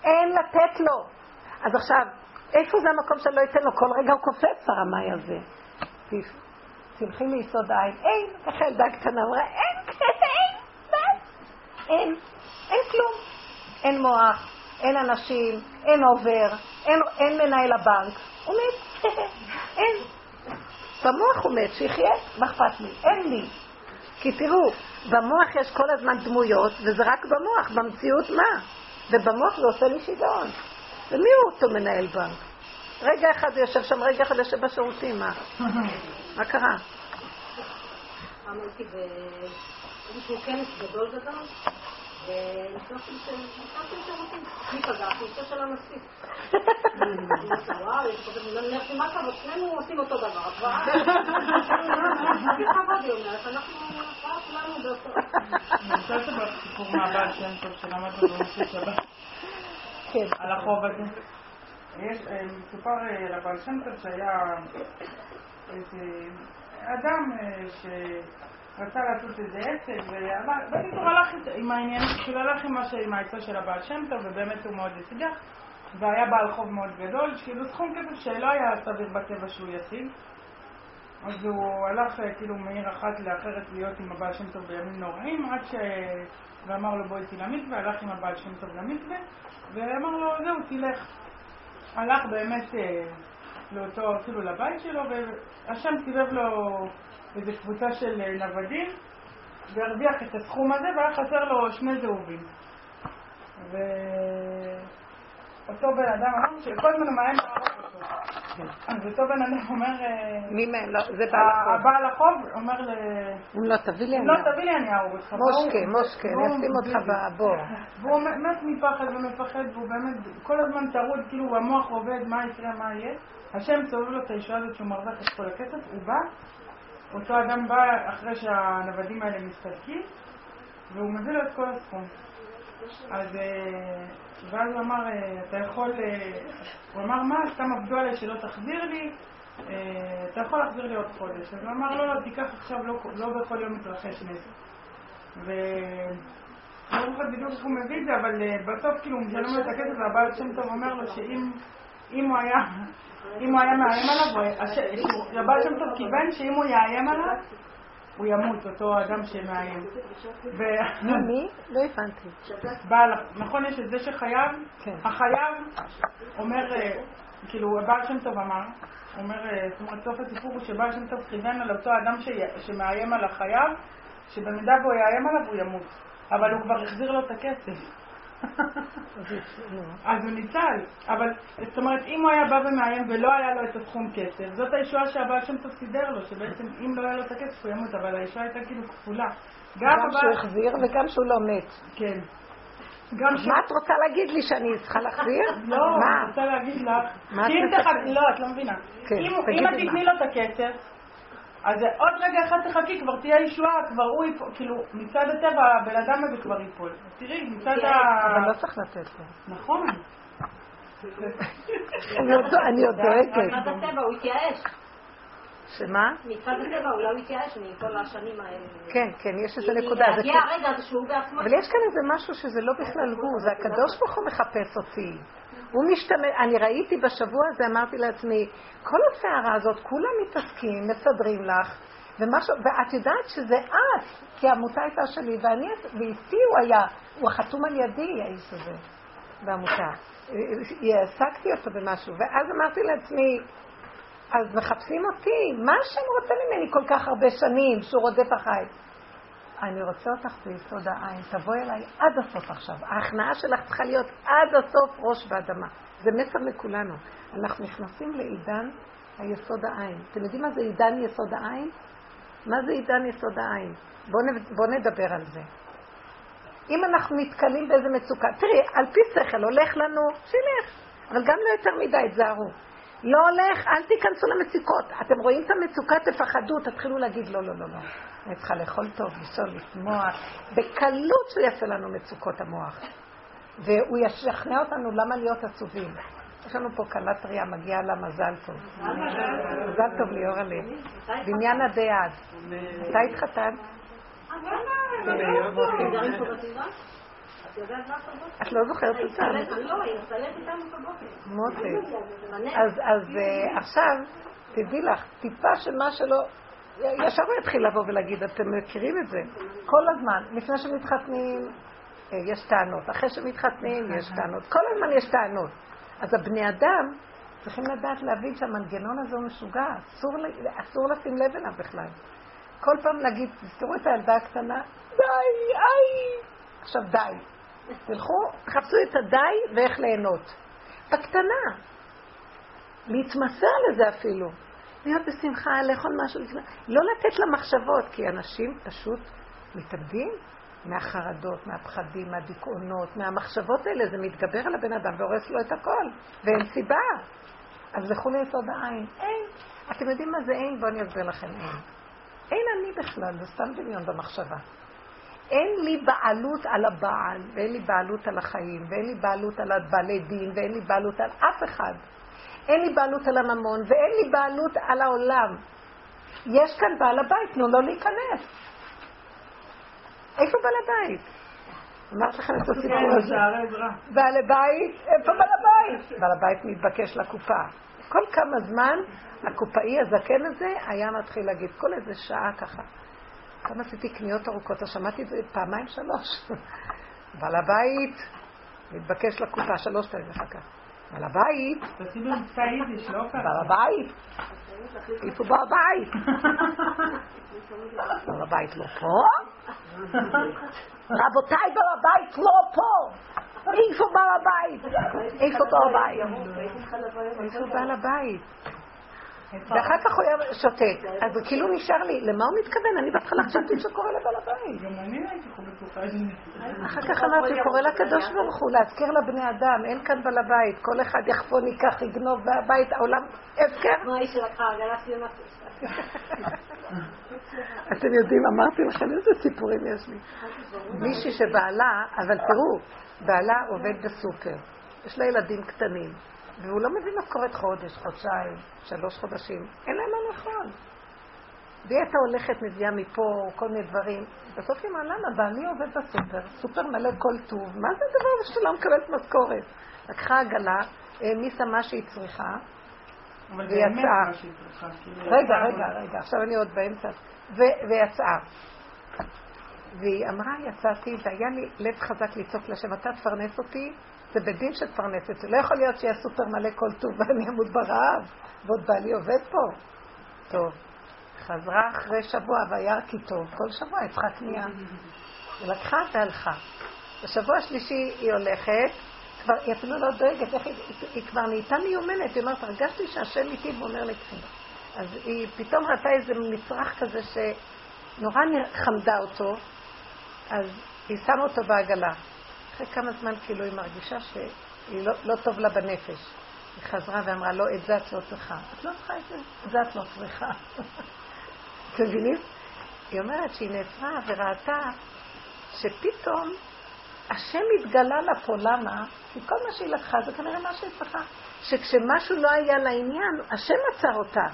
אין לתת לו. אז עכשיו, איפה זה המקום שאני לא אתן לו? כל רגע הוא קופץ הרמאי הזה. תלכי מיסוד העין. אין, ככה ילדה קטנה אמרה, אין, אין, אין, אין כלום. אין מוח, אין אנשים, אין עובר, אין, אין מנהל הבנק. הוא מת, אין. במוח הוא מת, שיחיה, מה אכפת לי? אין לי. כי תראו, במוח יש כל הזמן דמויות, וזה רק במוח, במציאות מה? ובמוח זה עושה לי שיגעון. ומי הוא אותו מנהל בנק? רגע אחד הוא יושב שם, רגע אחד יושב בשירותים, מה? מה קרה? פעם הייתי באיזשהו כנס גדול גדול, ונכנסתי לשירותים. מי פגעתי? איתו של הנשיא. אמרתי, וואו, יש כזה מיליון נרצים, מה כבוד? שנינו עושים אותו דבר. הכי כבוד, היא אומרת, אנחנו כולנו באותו... אני רוצה לספר סיפור מהבעל שם טוב שלמדנו במוצאי שבת. כן. על החוב הזה. מסופר על שם טוב שהיה איזה אדם שרצה לעשות איזה עסק, ובקיצור הלך עם העניין של הלך עם העצה של הבעל שם טוב, ובאמת הוא מאוד הצליח, והיה בעל חוב מאוד גדול, כאילו סכום כסף שלא היה סביר בטבע שהוא ישיג. אז הוא הלך כאילו מעיר אחת לאחרת להיות עם הבעל שם טוב בימים נוראים, עד ש... ואמר לו בואי איתי למקווה, הלך עם הבעל שם טוב למקווה, ואמר לו זהו, תלך. הלך באמת אה, לאותו, כאילו לבית שלו, והשם סיבב לו איזו קבוצה של אה, נוודים, והרוויח את הסכום הזה, והיה חסר לו שני זהובים. ואותו בן אדם אמר שכל הזמן הוא מאיים להרוג אותו. אז אותו בן אדם אומר... אה, מי מהם? לא, זה בעל החוב. הבעל החוב אומר ל... אם לא, תביא לי אני... לא, תביא לי אני אהרוג אותך. מושקה, מושקה, אני אשים אותך בבור. והוא מת מפחד ומפחד, והוא באמת כל הזמן טרוד, כאילו המוח עובד, מה יקרה, מה יהיה. השם סובב לו את הישועה הזאת שהוא מרוויח את כל הכסף, הוא בא, אותו אדם בא אחרי שהנוודים האלה מסתלקים, והוא מביא לו את כל הסכום. אז אה, ואז הוא אמר, אה, אתה יכול, אה, הוא אמר, מה, סתם עבדו עליי שלא תחזיר לי? אתה יכול להחזיר לי עוד חודש. אז הוא אמר, לא, לא, תיקח עכשיו, לא, לא בכל יום מתרחש נזק. ו... לא זוכר בדיוק איך הוא מביא את זה, אבל בסוף כאילו הוא משלם לו את הכסף, והבעל שם טוב אומר לו שאם אם הוא היה, אם הוא היה מאיים עליו, הבעל שם טוב כיוון שאם הוא יאיים עליו, הוא ימות, אותו אדם שמאיים. ו- מי? לא הבנתי. בעל, נכון, יש את זה שחייב, כן. החייב אומר, אה, כאילו, הבעל שם טוב אמר, אומר, אה, זאת אומרת, סוף הסיפור הוא שבעל שם טוב כיוון על אותו אדם שמאיים על החייב, שבמידה והוא יאיים עליו הוא ימות, אבל הוא כבר החזיר לו את הכסף. אז הוא ניצל, אבל זאת אומרת, אם הוא היה בא ומאיים ולא היה לו את הסכום כסף, זאת הישועה שהבעל שם טוב סידר לו, שבעצם אם לא היה לו את הכסף הוא ימות, אבל הישועה הייתה כאילו כפולה. גם גם שהוא. החזיר וגם שהוא לא מת. כן. גם מה את רוצה להגיד לי, שאני צריכה להחזיר? לא? אני רוצה להגיד לך, מה את לא, את לא מבינה. כן, אם את. תתני לו את הכסף, אז עוד רגע אחד תחכי, כבר תהיה ישועה, כבר הוא ייפול, כאילו, מצד הטבע הבן אדם הזה כבר ייפול. תראי, מצד ה... אבל לא צריך לתת לו. נכון. אני עוד- אני דואגת. מצד הטבע הוא התייאש. שמה? מצד הטבע אולי הוא התייאש מכל השנים האלה. כן, כן, יש איזה נקודה. כן. הרגע הזה שהוא בעצמו... אבל יש כאן איזה משהו שזה לא בכלל הוא, זה הקדוש ברוך הוא מחפש אותי. הוא משתמש, אני ראיתי בשבוע הזה, אמרתי לעצמי, כל הסערה הזאת, כולם מתעסקים, מסדרים לך, ומשהו, ואת יודעת שזה את, כי העמותה הייתה שלי, ואני, ואיתי הוא היה, הוא החתום על ידי, האיש הזה, בעמותה. העסקתי אותו במשהו, ואז אמרתי לעצמי, אז מחפשים אותי, מה השם רוצה ממני כל כך הרבה שנים שהוא רודף אחריי? אני רוצה אותך ביסוד העין, תבואי אליי עד הסוף עכשיו. ההכנעה שלך צריכה להיות עד הסוף ראש באדמה. זה מסר לכולנו. אנחנו נכנסים לעידן היסוד העין. אתם יודעים מה זה עידן יסוד העין? מה זה עידן יסוד העין? בואו. בוא נדבר על זה. אם אנחנו נתקלים באיזה מצוקה, תראי, על פי שכל הולך לנו, שילך, אבל גם לא יותר מדי, תזהרו. לא הולך, אל תיכנסו למצוקות. אתם רואים את המצוקה, תפחדו, תתחילו להגיד לא, לא, לא, לא. אני צריכה לאכול טוב, לישון, לשמוח. בקלות שהוא יעשה לנו מצוקות המוח. והוא ישכנע אותנו למה להיות עצובים. יש לנו פה כלה טריה, מגיע לה מזל טוב. מזל טוב ליאור הלב. בניין הדעת. מתי התחתן? גרים פה בסביבה? את לא זוכרת אותם. לא. אז, uh, עכשיו, תדעי לך, טיפה של מה שלא, ישר הוא יתחיל לבוא ולהגיד, אתם מכירים את זה. כל הזמן, לפני שמתחתנים, אה, יש טענות. אחרי שמתחתנים, יש טענות. כל הזמן יש טענות. אז הבני אדם צריכים לדעת להבין שהמנגנון הזה הוא משוגע. אסור, אסור לשים לב אליו בכלל. כל פעם להגיד, תזכרו את הילדה הקטנה, די, איי. עכשיו די. תלכו, תחפשו את הדי ואיך ליהנות. בקטנה. להתמסר לזה אפילו. להיות בשמחה, לאכול משהו, לא לתת למחשבות, כי אנשים פשוט מתאבדים מהחרדות, מהפחדים, מהדיכאונות, מהמחשבות האלה, זה מתגבר על הבן אדם והורס לו את הכל, ואין סיבה. אז לכו ליסוד העין. אין. אתם יודעים מה זה אין? בואו אני אסביר לכם אין. אין אני בכלל, זה סתם דמיון במחשבה. אין לי בעלות על הבעל, ואין לי בעלות על החיים, ואין לי בעלות על הבעלי דין, ואין לי בעלות על אף אחד. אין לי בעלות על הממון, ואין לי בעלות על העולם. יש כאן בעל הבית, תנו לו להיכנס. איפה בעל הבית? אמרתי לכם את הסיפור כן, הזה. בעל הבית, איפה בעל הבית? בעל הבית מתבקש לקופה. כל כמה זמן הקופאי הזקן הזה היה מתחיל להגיד, כל איזה שעה ככה. פעם עשיתי קניות ארוכות, אז שמעתי את זה פעמיים שלוש. בעל הבית מתבקש לקופה, שלוש פעמים אחר כך. בעל הבית, יידיש, לא ככה. בעל הבית, איפה בעל הבית? בעל הבית לא פה? רבותיי, בעל הבית לא פה! איפה בעל הבית? איפה בעל הבית? איפה בעל הבית? ואחר כך הוא היה שותק. אז כאילו נשאר לי, למה הוא מתכוון? אני בהתחלה חשבתי שקורא לבעל הבית. גם אני הייתי פה בטוחה שזה... אחר כך אמרתי, קורא לקדוש ברוך הוא להזכיר לבני אדם, אין כאן בעל הבית, כל אחד יחפון, ייקח, יגנוב, והבית, העולם הפקר. כמו האיש שלקחה עגלה סלימה. אתם יודעים, אמרתי לכם איזה סיפורים יש לי. מישהי שבעלה, אבל תראו, בעלה עובד בסופר, יש לה ילדים קטנים. והוא לא מביא משכורת חודש, חודשיים, שלוש חודשים, אין להם מה לאכול. הייתה הולכת, מביאה מפה כל מיני דברים. בסוף היא אמרה, למה? בעלי עובד בסופר, סופר מלא כל טוב, מה זה הדבר הזה שלא מקבלת משכורת? לקחה עגלה, העמיסה מה שהיא צריכה, ויצאה. כאילו, רגע, רגע, רגע, עכשיו אני עוד באמצע. ויצאה. והיא אמרה, יצאתי, והיה לי לב חזק לצעוק לשם, אתה תפרנס אותי, זה בדין שתפרנס אותי. לא יכול להיות שיהיה סופר מלא כל טוב ואני אמות ברעב, ועוד בעלי עובד פה. טוב. חזרה אחרי שבוע והיה כי טוב, כל שבוע היא צריכה קנייה. היא לקחה והלכה. בשבוע השלישי היא הולכת, כבר, היא אפילו לא דואגת, איך היא, היא כבר נהייתה מיומנת, היא אומרת, הרגשתי שהשם איתי ואומר לי. אז היא פתאום ראתה איזה מצרך כזה שנורא חמדה אותו, אז היא שמה אותו בעגלה. אחרי כמה זמן כאילו היא מרגישה שהיא לא, לא טוב לה בנפש. היא חזרה ואמרה, לא, את זה את לא צריכה. את לא צריכה את זה, את זה את לא צריכה. אתם מבינים? היא אומרת שהיא נעצרה וראתה שפתאום השם התגלה לה פה, למה? כי כל מה שהיא לקחה זה כנראה מה שהיא צריכה. שכשמשהו לא היה לעניין, השם עצר אותה.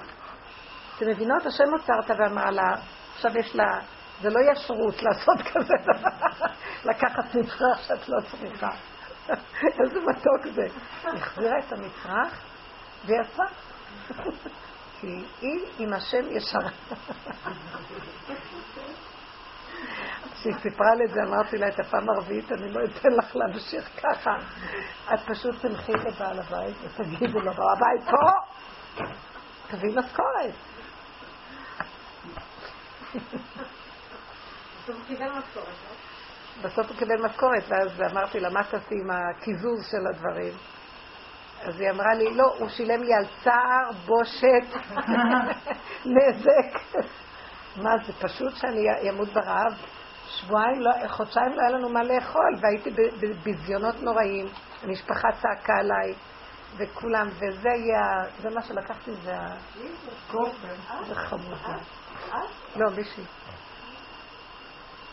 אתם מבינות? השם עצר אותה ואמר לה, עכשיו יש לה, זה לא ישרות לעשות כזה דבר, לקחת מצרך שאת לא צריכה. איזה מתוק זה. החזירה את המצרך ויצאה. כי היא עם השם ישרה. כשהיא סיפרה לי את זה, אמרתי לה, את הפעם הרביעית אני לא אתן לך להמשיך ככה. את פשוט תלכי לבעל הבית ותגידי לו, בעל הבית פה, תביא משכורת. בסוף הוא קיבל משכורת, ואז אמרתי לה, מה תעשי עם הקיזוז של הדברים? אז היא אמרה לי, לא, הוא שילם לי על צער, בושת, נזק. מה, זה פשוט שאני אמות ברעב? שבועיים, לא, חודשיים לא היה לנו מה לאכול, והייתי בביזיונות נוראים, המשפחה צעקה עליי, וכולם, וזה היה, זה מה שלקחתי, זה ה... זה חמודה. לא, מישהי.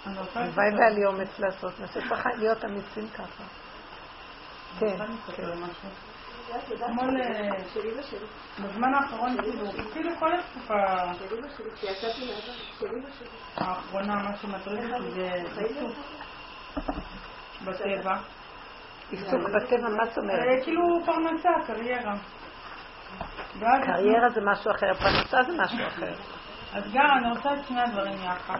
הלוואי והיה לי אומץ לעשות, נעשה צריך להיות אמיצים ככה. כן, כן. אתמול, בזמן האחרון, כאילו, כל התקופה האחרונה, מה שמטריד אותי זה עיסוק בטבע. עיסוק בטבע, מה זאת אומרת? אה, כאילו פרנסה, קריירה. קריירה זה משהו אחר, פרנסה זה משהו אחר. אז גם אני רוצה את שני הדברים יחד.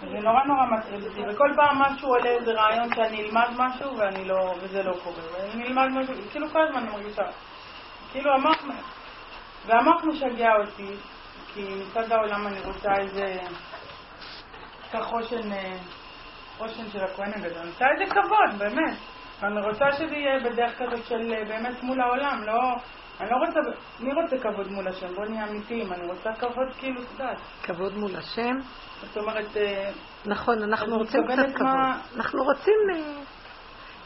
זה נורא נורא מטריד אותי, וכל פעם משהו עולה איזה רעיון שאני אלמד משהו ואני לא, וזה לא קורה, ואני אלמד משהו, כאילו כל הזמן אני מרגישה, כאילו המוח, והמוח משגע אותי, כי מצד העולם אני רוצה איזה, ככה חושן, אה, חושן של הכהן הגדול, אני רוצה איזה כבוד, באמת, ואני רוצה שזה יהיה בדרך כזאת של אה, באמת מול העולם, לא... אני לא רוצה, מי רוצה כבוד מול השם? בוא נהיה אמיתיים, אני רוצה כבוד כאילו, את. כבוד מול השם? זאת אומרת... אה, נכון, אנחנו רוצים קצת כבוד. אנחנו רוצים... אה,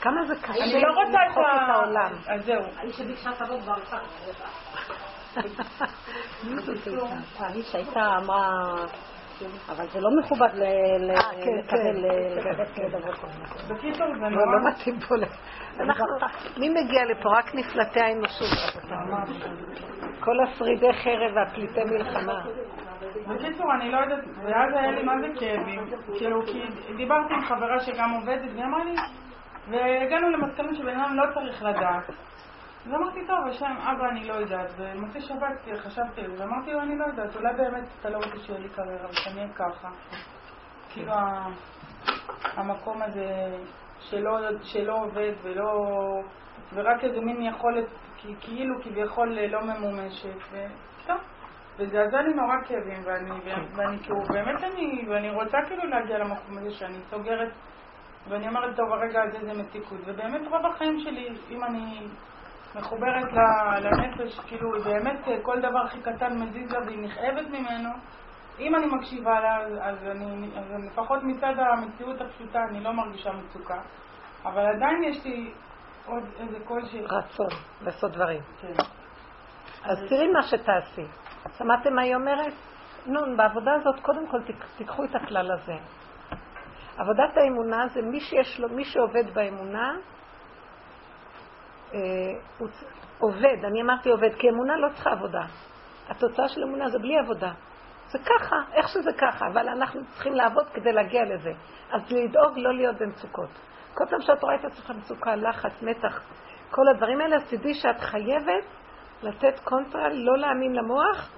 כמה זה קשה אני לא רוצה את העולם. אז זהו. אני שביקשה כבוד בארצה. מי זאת הייתה? האיש הייתה אמרה... אבל זה לא מכובד לקבל לדבר כזה. בקיצור, זה נורא... לא מתאים פה. מי מגיע לפה? רק נפלטי האנושות. כל השרידי חרב והפליטי מלחמה. בקיצור, אני לא יודעת, ואז היה לי מה זה כאבים. כאילו, כי דיברתי עם חברה שגם עובדת, והיא אמרה לי, והגענו למסקנה שבן אדם לא צריך לדעת. אז אמרתי, טוב, השם, אבא, אני לא יודעת. ומוצאי שבת חשבתי על זה, ואמרתי לו, אני לא יודעת, אולי באמת אתה לא רוצה שיהיה לי קריירה, ושאני אהיה ככה. כאילו, המקום הזה שלא, שלא עובד ולא... ורק איזה מין יכולת, כאילו כביכול לא ממומשת, וטוב. וזה עשה לי נורא כאבים, ואני, ואני כאילו, באמת אני, ואני רוצה כאילו להגיע למקום הזה שאני סוגרת, ואני אומרת, טוב, הרגע הזה זה מתיקות, ובאמת רוב החיים שלי, אם אני מחוברת לנפש, כאילו באמת כל דבר הכי קטן מזיז לה והיא נכאבת ממנו. אם אני מקשיבה לה, אז אני, אז לפחות מצד המציאות הפשוטה אני לא מרגישה מצוקה. אבל עדיין יש לי עוד איזה קול ש... רצון לעשות דברים. כן. אז תראי מה שתעשי. שמעתם מה היא אומרת? נו, בעבודה הזאת קודם כל תיקחו את הכלל הזה. עבודת האמונה זה מי שיש לו, מי שעובד באמונה, הוא עובד, אני אמרתי עובד, כי אמונה לא צריכה עבודה. התוצאה של אמונה זה בלי עבודה. זה ככה, איך שזה ככה, אבל אנחנו צריכים לעבוד כדי להגיע לזה. אז לדאוג לא להיות במצוקות. כל פעם שאת רואה את עצמך מצוקה, לחץ, מתח, כל הדברים האלה, אז תדעי שאת חייבת לתת קונטרה, לא להאמין למוח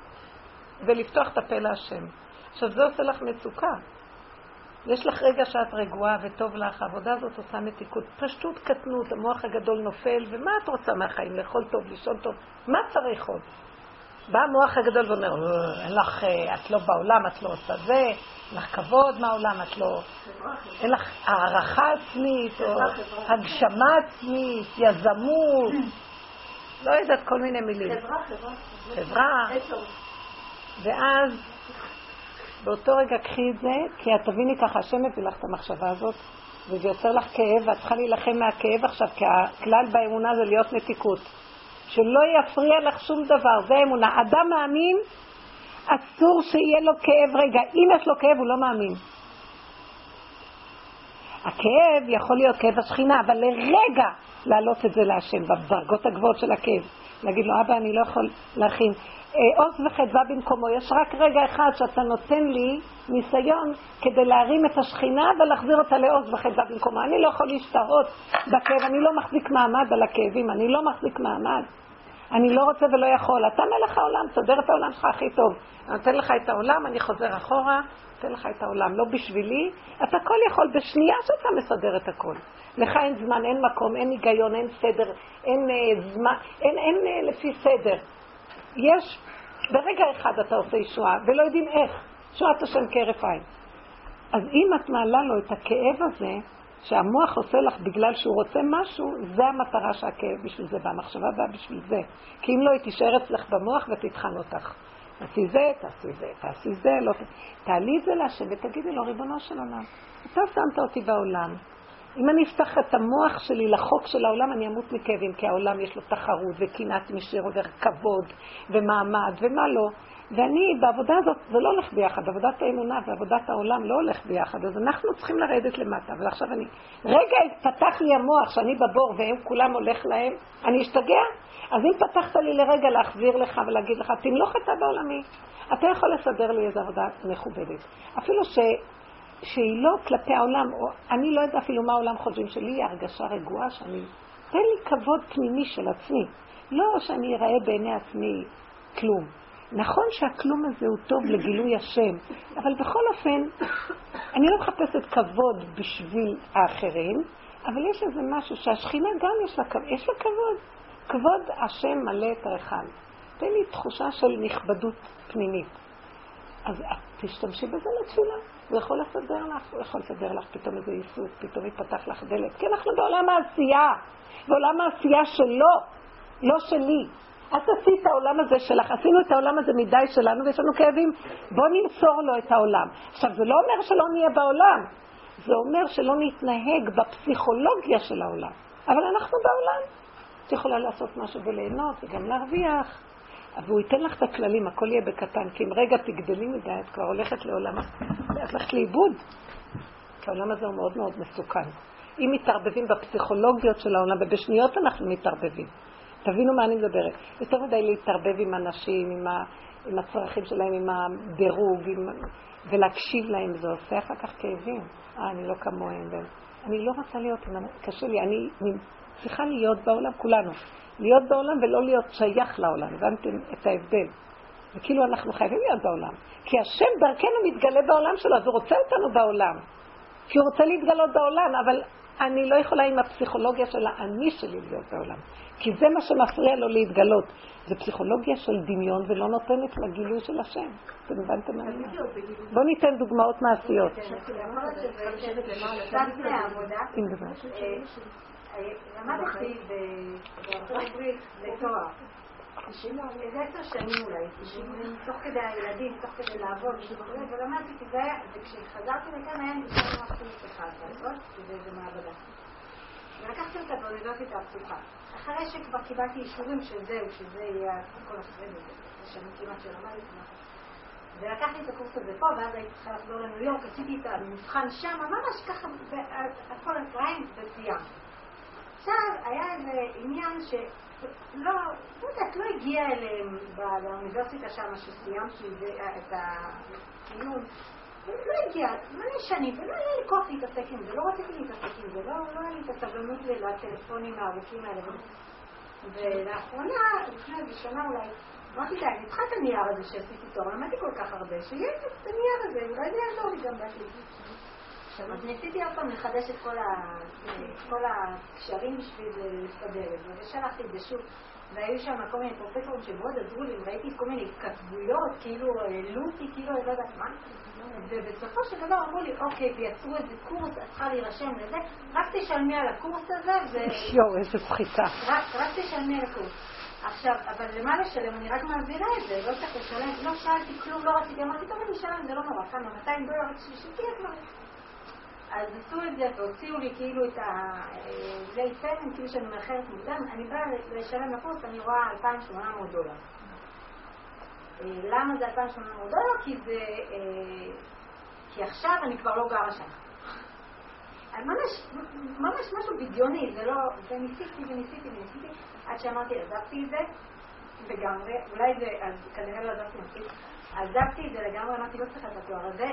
ולפתוח את הפה להשם. עכשיו, זה עושה לך מצוקה. יש לך רגע שאת רגועה וטוב לך, העבודה הזאת עושה מתיקות. פשטות קטנות, המוח הגדול נופל, ומה את רוצה מהחיים? לאכול טוב, לישון טוב? מה צריך עוד? בא המוח הגדול ואומר, אה, אין לך, אה, את לא בעולם, את לא עושה זה, אין לך כבוד מהעולם, את לא... אין לך הערכה עצמית, או הגשמה עצמית, יזמות, לא יודעת, כל מיני מילים. חברה, חברה. חברה. ואז, באותו רגע קחי את זה, כי את תביני ככה, השם מביא לך את המחשבה הזאת, וזה יוצר לך כאב, ואת צריכה להילחם מהכאב עכשיו, כי הכלל באמונה זה להיות מתיקות. שלא יפריע לך שום דבר, זה אמונה. אדם מאמין, אסור שיהיה לו כאב. רגע, אם יש לו כאב, הוא לא מאמין. הכאב יכול להיות כאב השכינה, אבל לרגע להעלות את זה להשם, בדרגות הגבוהות של הכאב. להגיד לו, אבא, אני לא יכול להכין. אה, עוז וחדווה במקומו. יש רק רגע אחד שאתה נותן לי ניסיון כדי להרים את השכינה ולהחזיר אותה לעוז וחדווה במקומו. אני לא יכול להשתהות בכאב, אני לא מחזיק מעמד על הכאבים, אני לא מחזיק מעמד. אני לא רוצה ולא יכול. אתה מלך העולם, תסדר את העולם שלך הכי טוב. אני נותן לך את העולם, אני חוזר אחורה, נותן לך את העולם. לא בשבילי, אתה כל יכול בשנייה שאתה מסדר את הכל. לך אין זמן, אין מקום, אין היגיון, אין סדר, אין אה, זמן, אין, אין, אה, לפי סדר. יש, ברגע אחד אתה עושה ישועה, ולא יודעים איך. שועת השם כהרף עין. אז אם את מעלה לו את הכאב הזה, שהמוח עושה לך בגלל שהוא רוצה משהו, זה המטרה שהכאב בשביל זה, והמחשבה באה בשביל זה. כי אם לא, היא תישאר אצלך במוח ותטחן אותך. תעשי זה, תעשי זה, תעשי זה, לא... תעלי את זה להשם ותגידי לו, ריבונו של עולם, אתה שמת אותי בעולם, אם אני אפתח את המוח שלי לחוק של העולם, אני אמות מכאבים, כי העולם יש לו תחרות וקנאת משירות וכבוד ומעמד ומה לא. ואני, בעבודה הזאת, זה לא הולך ביחד, עבודת האמונה ועבודת העולם לא הולך ביחד, אז אנחנו צריכים לרדת למטה. ועכשיו אני, רגע פתח לי המוח שאני בבור והם כולם הולך להם, אני אשתגע? אז אם פתחת לי לרגע להחזיר לך ולהגיד לך, תמלוך אתה בעולמי, אתה יכול לסדר לי איזו עבודה מכובדת. אפילו ש... שהיא לא כלפי העולם, או אני לא יודעת אפילו מה העולם חושבים, שלי היא הרגשה רגועה שאני... תן לי כבוד פנימי של עצמי. לא שאני אראה בעיני עצמי כלום. נכון שהכלום הזה הוא טוב לגילוי השם, אבל בכל אופן, אני לא מחפשת כבוד בשביל האחרים, אבל יש איזה משהו שהשכינה גם יש לה, יש לה כבוד. כבוד השם מלא את ההיכל. תן לי תחושה של נכבדות פנימית. אז תשתמשי בזה לתפילה. הוא יכול לסדר לך, הוא יכול לסדר לך פתאום איזה עיסוק, פתאום יפתח לך דלת. כי אנחנו בעולם העשייה, בעולם העשייה שלו, לא שלי. את עשית את העולם הזה שלך, עשינו את העולם הזה מדי שלנו ויש לנו כאבים, בוא נמסור לו את העולם. עכשיו, זה לא אומר שלא נהיה בעולם, זה אומר שלא נתנהג בפסיכולוגיה של העולם. אבל אנחנו בעולם. את יכולה לעשות משהו וליהנות וגם להרוויח. והוא ייתן לך את הכללים, הכל יהיה בקטן, כי אם רגע תגדלי מדי, את כבר הולכת לעולם, את הולכת לאיבוד. כי העולם הזה הוא מאוד מאוד מסוכן. אם מתערבבים בפסיכולוגיות של העולם, ובשניות אנחנו מתערבבים. תבינו מה אני מדברת. יותר מדי להתערבב עם אנשים, עם, ה, עם הצרכים שלהם, עם הדירוג, עם, ולהקשיב להם, זה עושה אחר כך כאבים. אה, אני לא כמוהם. אני לא רוצה להיות, קשה לי, אני צריכה להיות בעולם, כולנו. להיות בעולם ולא להיות שייך לעולם. הבנתם את ההבדל? וכאילו אנחנו חייבים להיות בעולם. כי השם דרכנו מתגלה בעולם שלו, אז הוא רוצה אותנו בעולם. כי הוא רוצה להתגלות בעולם, אבל אני לא יכולה עם הפסיכולוגיה של האני שלי להיות בעולם. כי זה מה שמפריע לו להתגלות. זה פסיכולוגיה של דמיון ולא נותנת לגילוי של השם. אתם הבנתם מה אני בואו ניתן דוגמאות מעשיות. למדתי בארצות הברית לתואר. איזה עשר שנים אולי, תוך כדי הילדים, תוך כדי לעבוד, ולמדתי, וכשחזרתי לכאן היה לי שם אחד לעשות, שזה מעבדה. ולקחתי אותה באוניברסיטה הפתוחה. אחרי שכבר קיבלתי אישורים שזהו, שזה יהיה כל זה שנים כמעט שלמדתי. ולקחתי את הקורס הזה פה, ואז הייתי צריכה לחזור לניו יורק, עשיתי את המבחן שם, ממש ככה, הכל על וסיימתי. עכשיו היה איזה עניין ש... לא, יודעת, לא הגיע אליהם באוניברסיטה שם שסיימתי את הציון. לא הגיע, מלא שנים, ולא היה לי כוח להתעסק עם זה, לא רציתי להתעסק עם זה, לא, לא היה לי את הסבלנות לטלפונים הארוכים האלה. ולאחרונה, לפני איזה שנה אולי, אמרתי לה, אני צריכה את הנייר הזה שעשיתי תור, למדתי כל כך הרבה, שיהיה את הנייר הזה, אולי זה יעזור לי גם בעתיד. אז ניסיתי עוד פעם לחדש את כל, הקשרים בשביל לסדר את זה, ושלחתי את זה שוב. והיו שם כל מיני פרופסורים שמאוד עזרו לי, וראיתי כל מיני התכתבויות, כאילו העלו אותי, כאילו אני לא יודעת מה. ובסופו של דבר אמרו לי, אוקיי, ויצרו איזה קורס, את צריכה להירשם לזה, רק תשלמי על הקורס הזה, ו... יואו, איזה סחיטה. רק תשלמי על הקורס. עכשיו, אבל למה לשלם? אני רק מעבירה את זה, לא צריך לשלם, לא שאלתי כלום, לא רציתי, אמרתי, טוב, אני אשלם, זה לא נורא, כמה, 200 דולר, שתהיה כבר. אז עשו את זה והוציאו לי כאילו את ה... זה payment, כאילו שאני מאחרת מוקדם, אני באה לשלם לקורס, אני רואה 2,800 דולר. למה זה 2,800 דולר? כי זה... כי עכשיו אני כבר לא גרה שם. ממש, ממש משהו בדיוני, זה לא... וניסיתי וניסיתי וניסיתי, עד שאמרתי, עזבתי את זה לגמרי, אולי זה, אז כנראה לא עזבתי מספיק. עזבתי את זה לגמרי, אמרתי, לא צריכה את התואר הזה.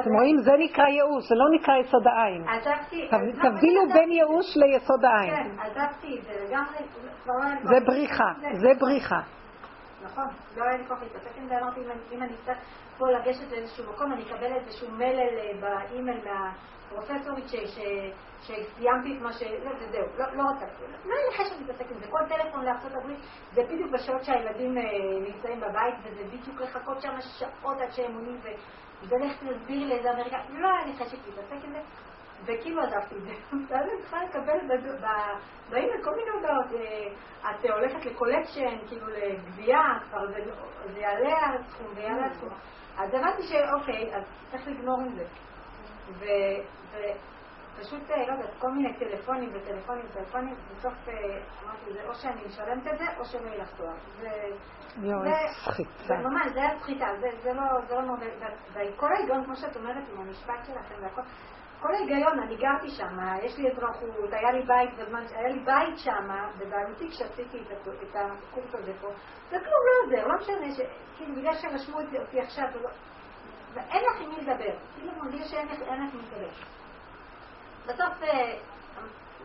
אתם רואים, זה נקרא ייאוש, זה לא נקרא יסוד העין. עזבתי... תבדילו בין ייאוש ליסוד העין. כן, עזבתי את זה לגמרי. זה בריחה, זה בריחה. נכון, לא היה לי כוח להתעסק עם זה, אמרתי, אם אני אצטרך פה לגשת לאיזשהו מקום, אני אקבל איזשהו מלל באימייל מהפרופסורית שסיימתי את מה ש... וזהו, לא. לא היה לי חשב להתעסק עם זה. כל טלפון לארצות הברית זה בדיוק בשעות שהילדים נמצאים בבית, וזה בדיוק לחכות שם שעות עד שהם עונים, ולך תסביר לי איזה אמריקה. לא היה לי חשב להתעסק עם זה. וכאילו עזבתי את זה. ואז אני צריכה לקבל באימייל כל מיני הודעות. את הולכת לקולקשן, כאילו לגבייה, כבר זה יעלה על הסכום ויעלה על הסכום. אז הבנתי שאוקיי, אז צריך לגמור עם זה. ופשוט, לא יודעת, כל מיני טלפונים וטלפונים וטלפונים, בסוף אמרתי, זה או שאני משלמת את זה, או שלא יהיה לך תואר. איזה סחיטה. ממש, זה היה סחיטה, זה לא נורא. וכל ההיגיון, כמו שאת אומרת, עם המשפט שלכם והכל, כל ההיגיון, אני גרתי שם, יש לי אזרחות, היה לי בית בזמן, היה לי בית שם, בבעלותי כשעשיתי את הקורס הזה פה, זה כלום לא עוזר, לא משנה, כאילו בגלל שרשמו אותי עכשיו, ואין לך עם מי לדבר, כאילו מרגיש שאין לך עם מי לדבר. בסוף,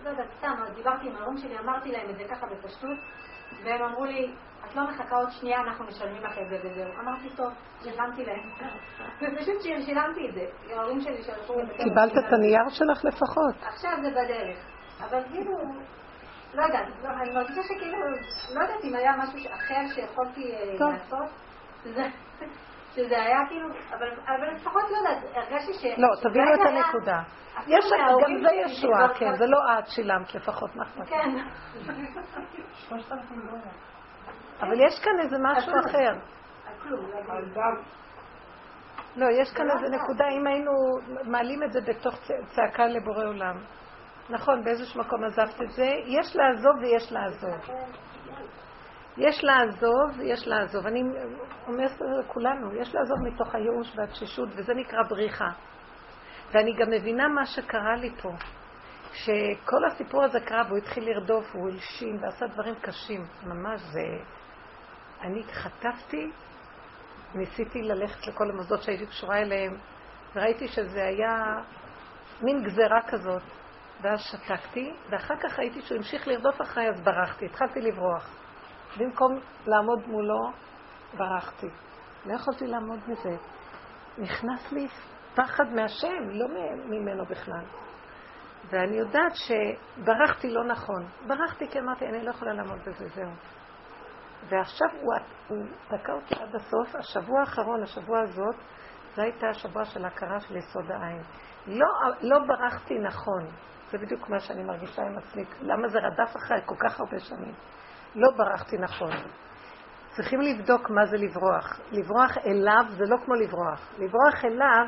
לא יודעת, סתם, דיברתי עם ההורים שלי, אמרתי להם את זה ככה בפשטות, והם אמרו לי, את לא מחכה עוד שנייה, אנחנו משלמים לך את זה וזהו. אמרתי, טוב, שילמתי להם. ופשוט שילמתי את זה. ההורים שלי שלחו. קיבלת את הנייר שלך לפחות. עכשיו זה בדרך. אבל כאילו, לא יודעת, אני מרגישה שכאילו, לא יודעת אם היה משהו אחר שיכולתי לעשות. שזה היה כאילו, אבל לפחות לא יודעת, הרגשתי ש... לא, תבינו את הנקודה. יש, גם זה ישועה, כן, זה לא את שילמת לפחות, מה אכפת? כן. אבל יש כאן איזה משהו אחר. לא, יש כאן איזה נקודה, אם היינו מעלים את זה בתוך צעקה לבורא עולם. נכון, באיזשהו מקום עזבת את זה, יש לעזוב ויש לעזוב. יש לעזוב ויש לעזוב. אני אומרת לכולנו, יש לעזוב מתוך הייאוש והתשישות, וזה נקרא בריחה. ואני גם מבינה מה שקרה לי פה. שכל הסיפור הזה קרה והוא התחיל לרדוף, הוא הלשין ועשה דברים קשים. ממש זה... אני חטפתי, ניסיתי ללכת לכל המוסדות שהייתי קשורה אליהם, וראיתי שזה היה מין גזרה כזאת. ואז שתקתי, ואחר כך ראיתי שהוא המשיך לרדוף אחריי, אז ברחתי, התחלתי לברוח. במקום לעמוד מולו, ברחתי. לא יכולתי לעמוד בזה. נכנס לי פחד מהשם, לא ממנו בכלל. ואני יודעת שברחתי לא נכון. ברחתי כי אמרתי, אני לא יכולה לעמוד בזה, זהו. ועכשיו הוא, הוא תקע אותי עד הסוף. השבוע האחרון, השבוע הזאת, זו הייתה השבוע של הכרה של יסוד העין. לא, לא ברחתי נכון. זה בדיוק מה שאני מרגישה עם עצמי. למה זה רדף אחריי כל כך הרבה שנים? לא ברחתי נכון. צריכים לבדוק מה זה לברוח. לברוח אליו זה לא כמו לברוח. לברוח אליו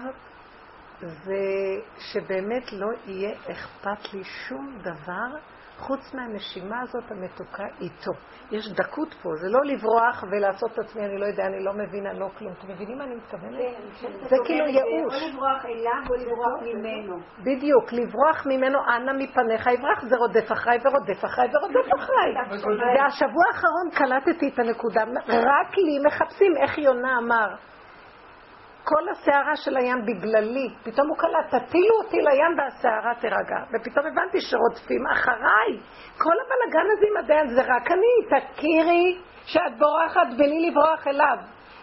זה שבאמת לא יהיה אכפת לי שום דבר חוץ מהנשימה הזאת המתוקה איתו. יש דקות פה, זה לא לברוח ולעשות את עצמי, אני לא יודע, אני לא מבינה, לא כלום. אתם מבינים מה אני מתכוונת? כן, זה כאילו ייאוש. או לברוח אליו או לברוח ממנו. בדיוק, לברוח ממנו, אנא מפניך יברח, זה רודף אחריי ורודף אחריי ורודף אחריי. והשבוע האחרון קלטתי את הנקודה, רק לי מחפשים, איך יונה אמר, כל הסערה של הים בגללי, פתאום הוא קלט, תטילו אותי לים והסערה תירגע. ופתאום הבנתי שרודפים אחריי. כל הבלגן הזה עם הדיין זה רק אני, תכירי שאת בורחת בלי לברוח אליו.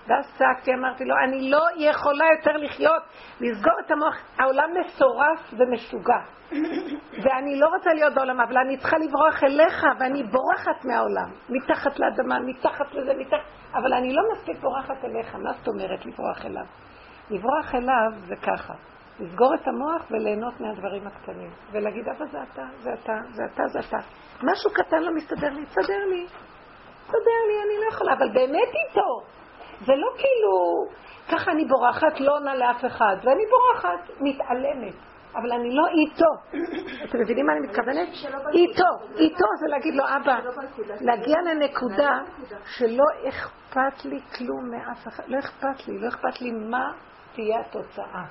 ואז צעקתי, אמרתי לו, אני לא יכולה יותר לחיות, לסגור את המוח. העולם מסורס ומשוגע. ואני לא רוצה להיות בעולם, אבל אני צריכה לברוח אליך, ואני בורחת מהעולם. מתחת לאדמה, מתחת לזה, מתחת... אבל אני לא מספיק בורחת אליך. מה זאת אומרת לברוח אליו? לברוח אליו זה ככה. לסגור את המוח וליהנות מהדברים הקטנים. ולהגיד, אבא זה אתה, זה אתה, זה אתה, זה אתה. משהו קטן לא מסתדר לי, תסדר לי. תסדר לי, אני לא יכולה, אבל באמת איתו. זה לא כאילו, ככה אני בורחת, לא עונה לאף אחד, ואני בורחת, מתעלמת, אבל אני לא איתו. אתם מבינים מה אני מתכוונת? איתו, איתו זה להגיד לו, אבא, להגיע לנקודה שלא אכפת לי כלום מאף אחד, לא אכפת לי, לא אכפת לי מה תהיה התוצאה.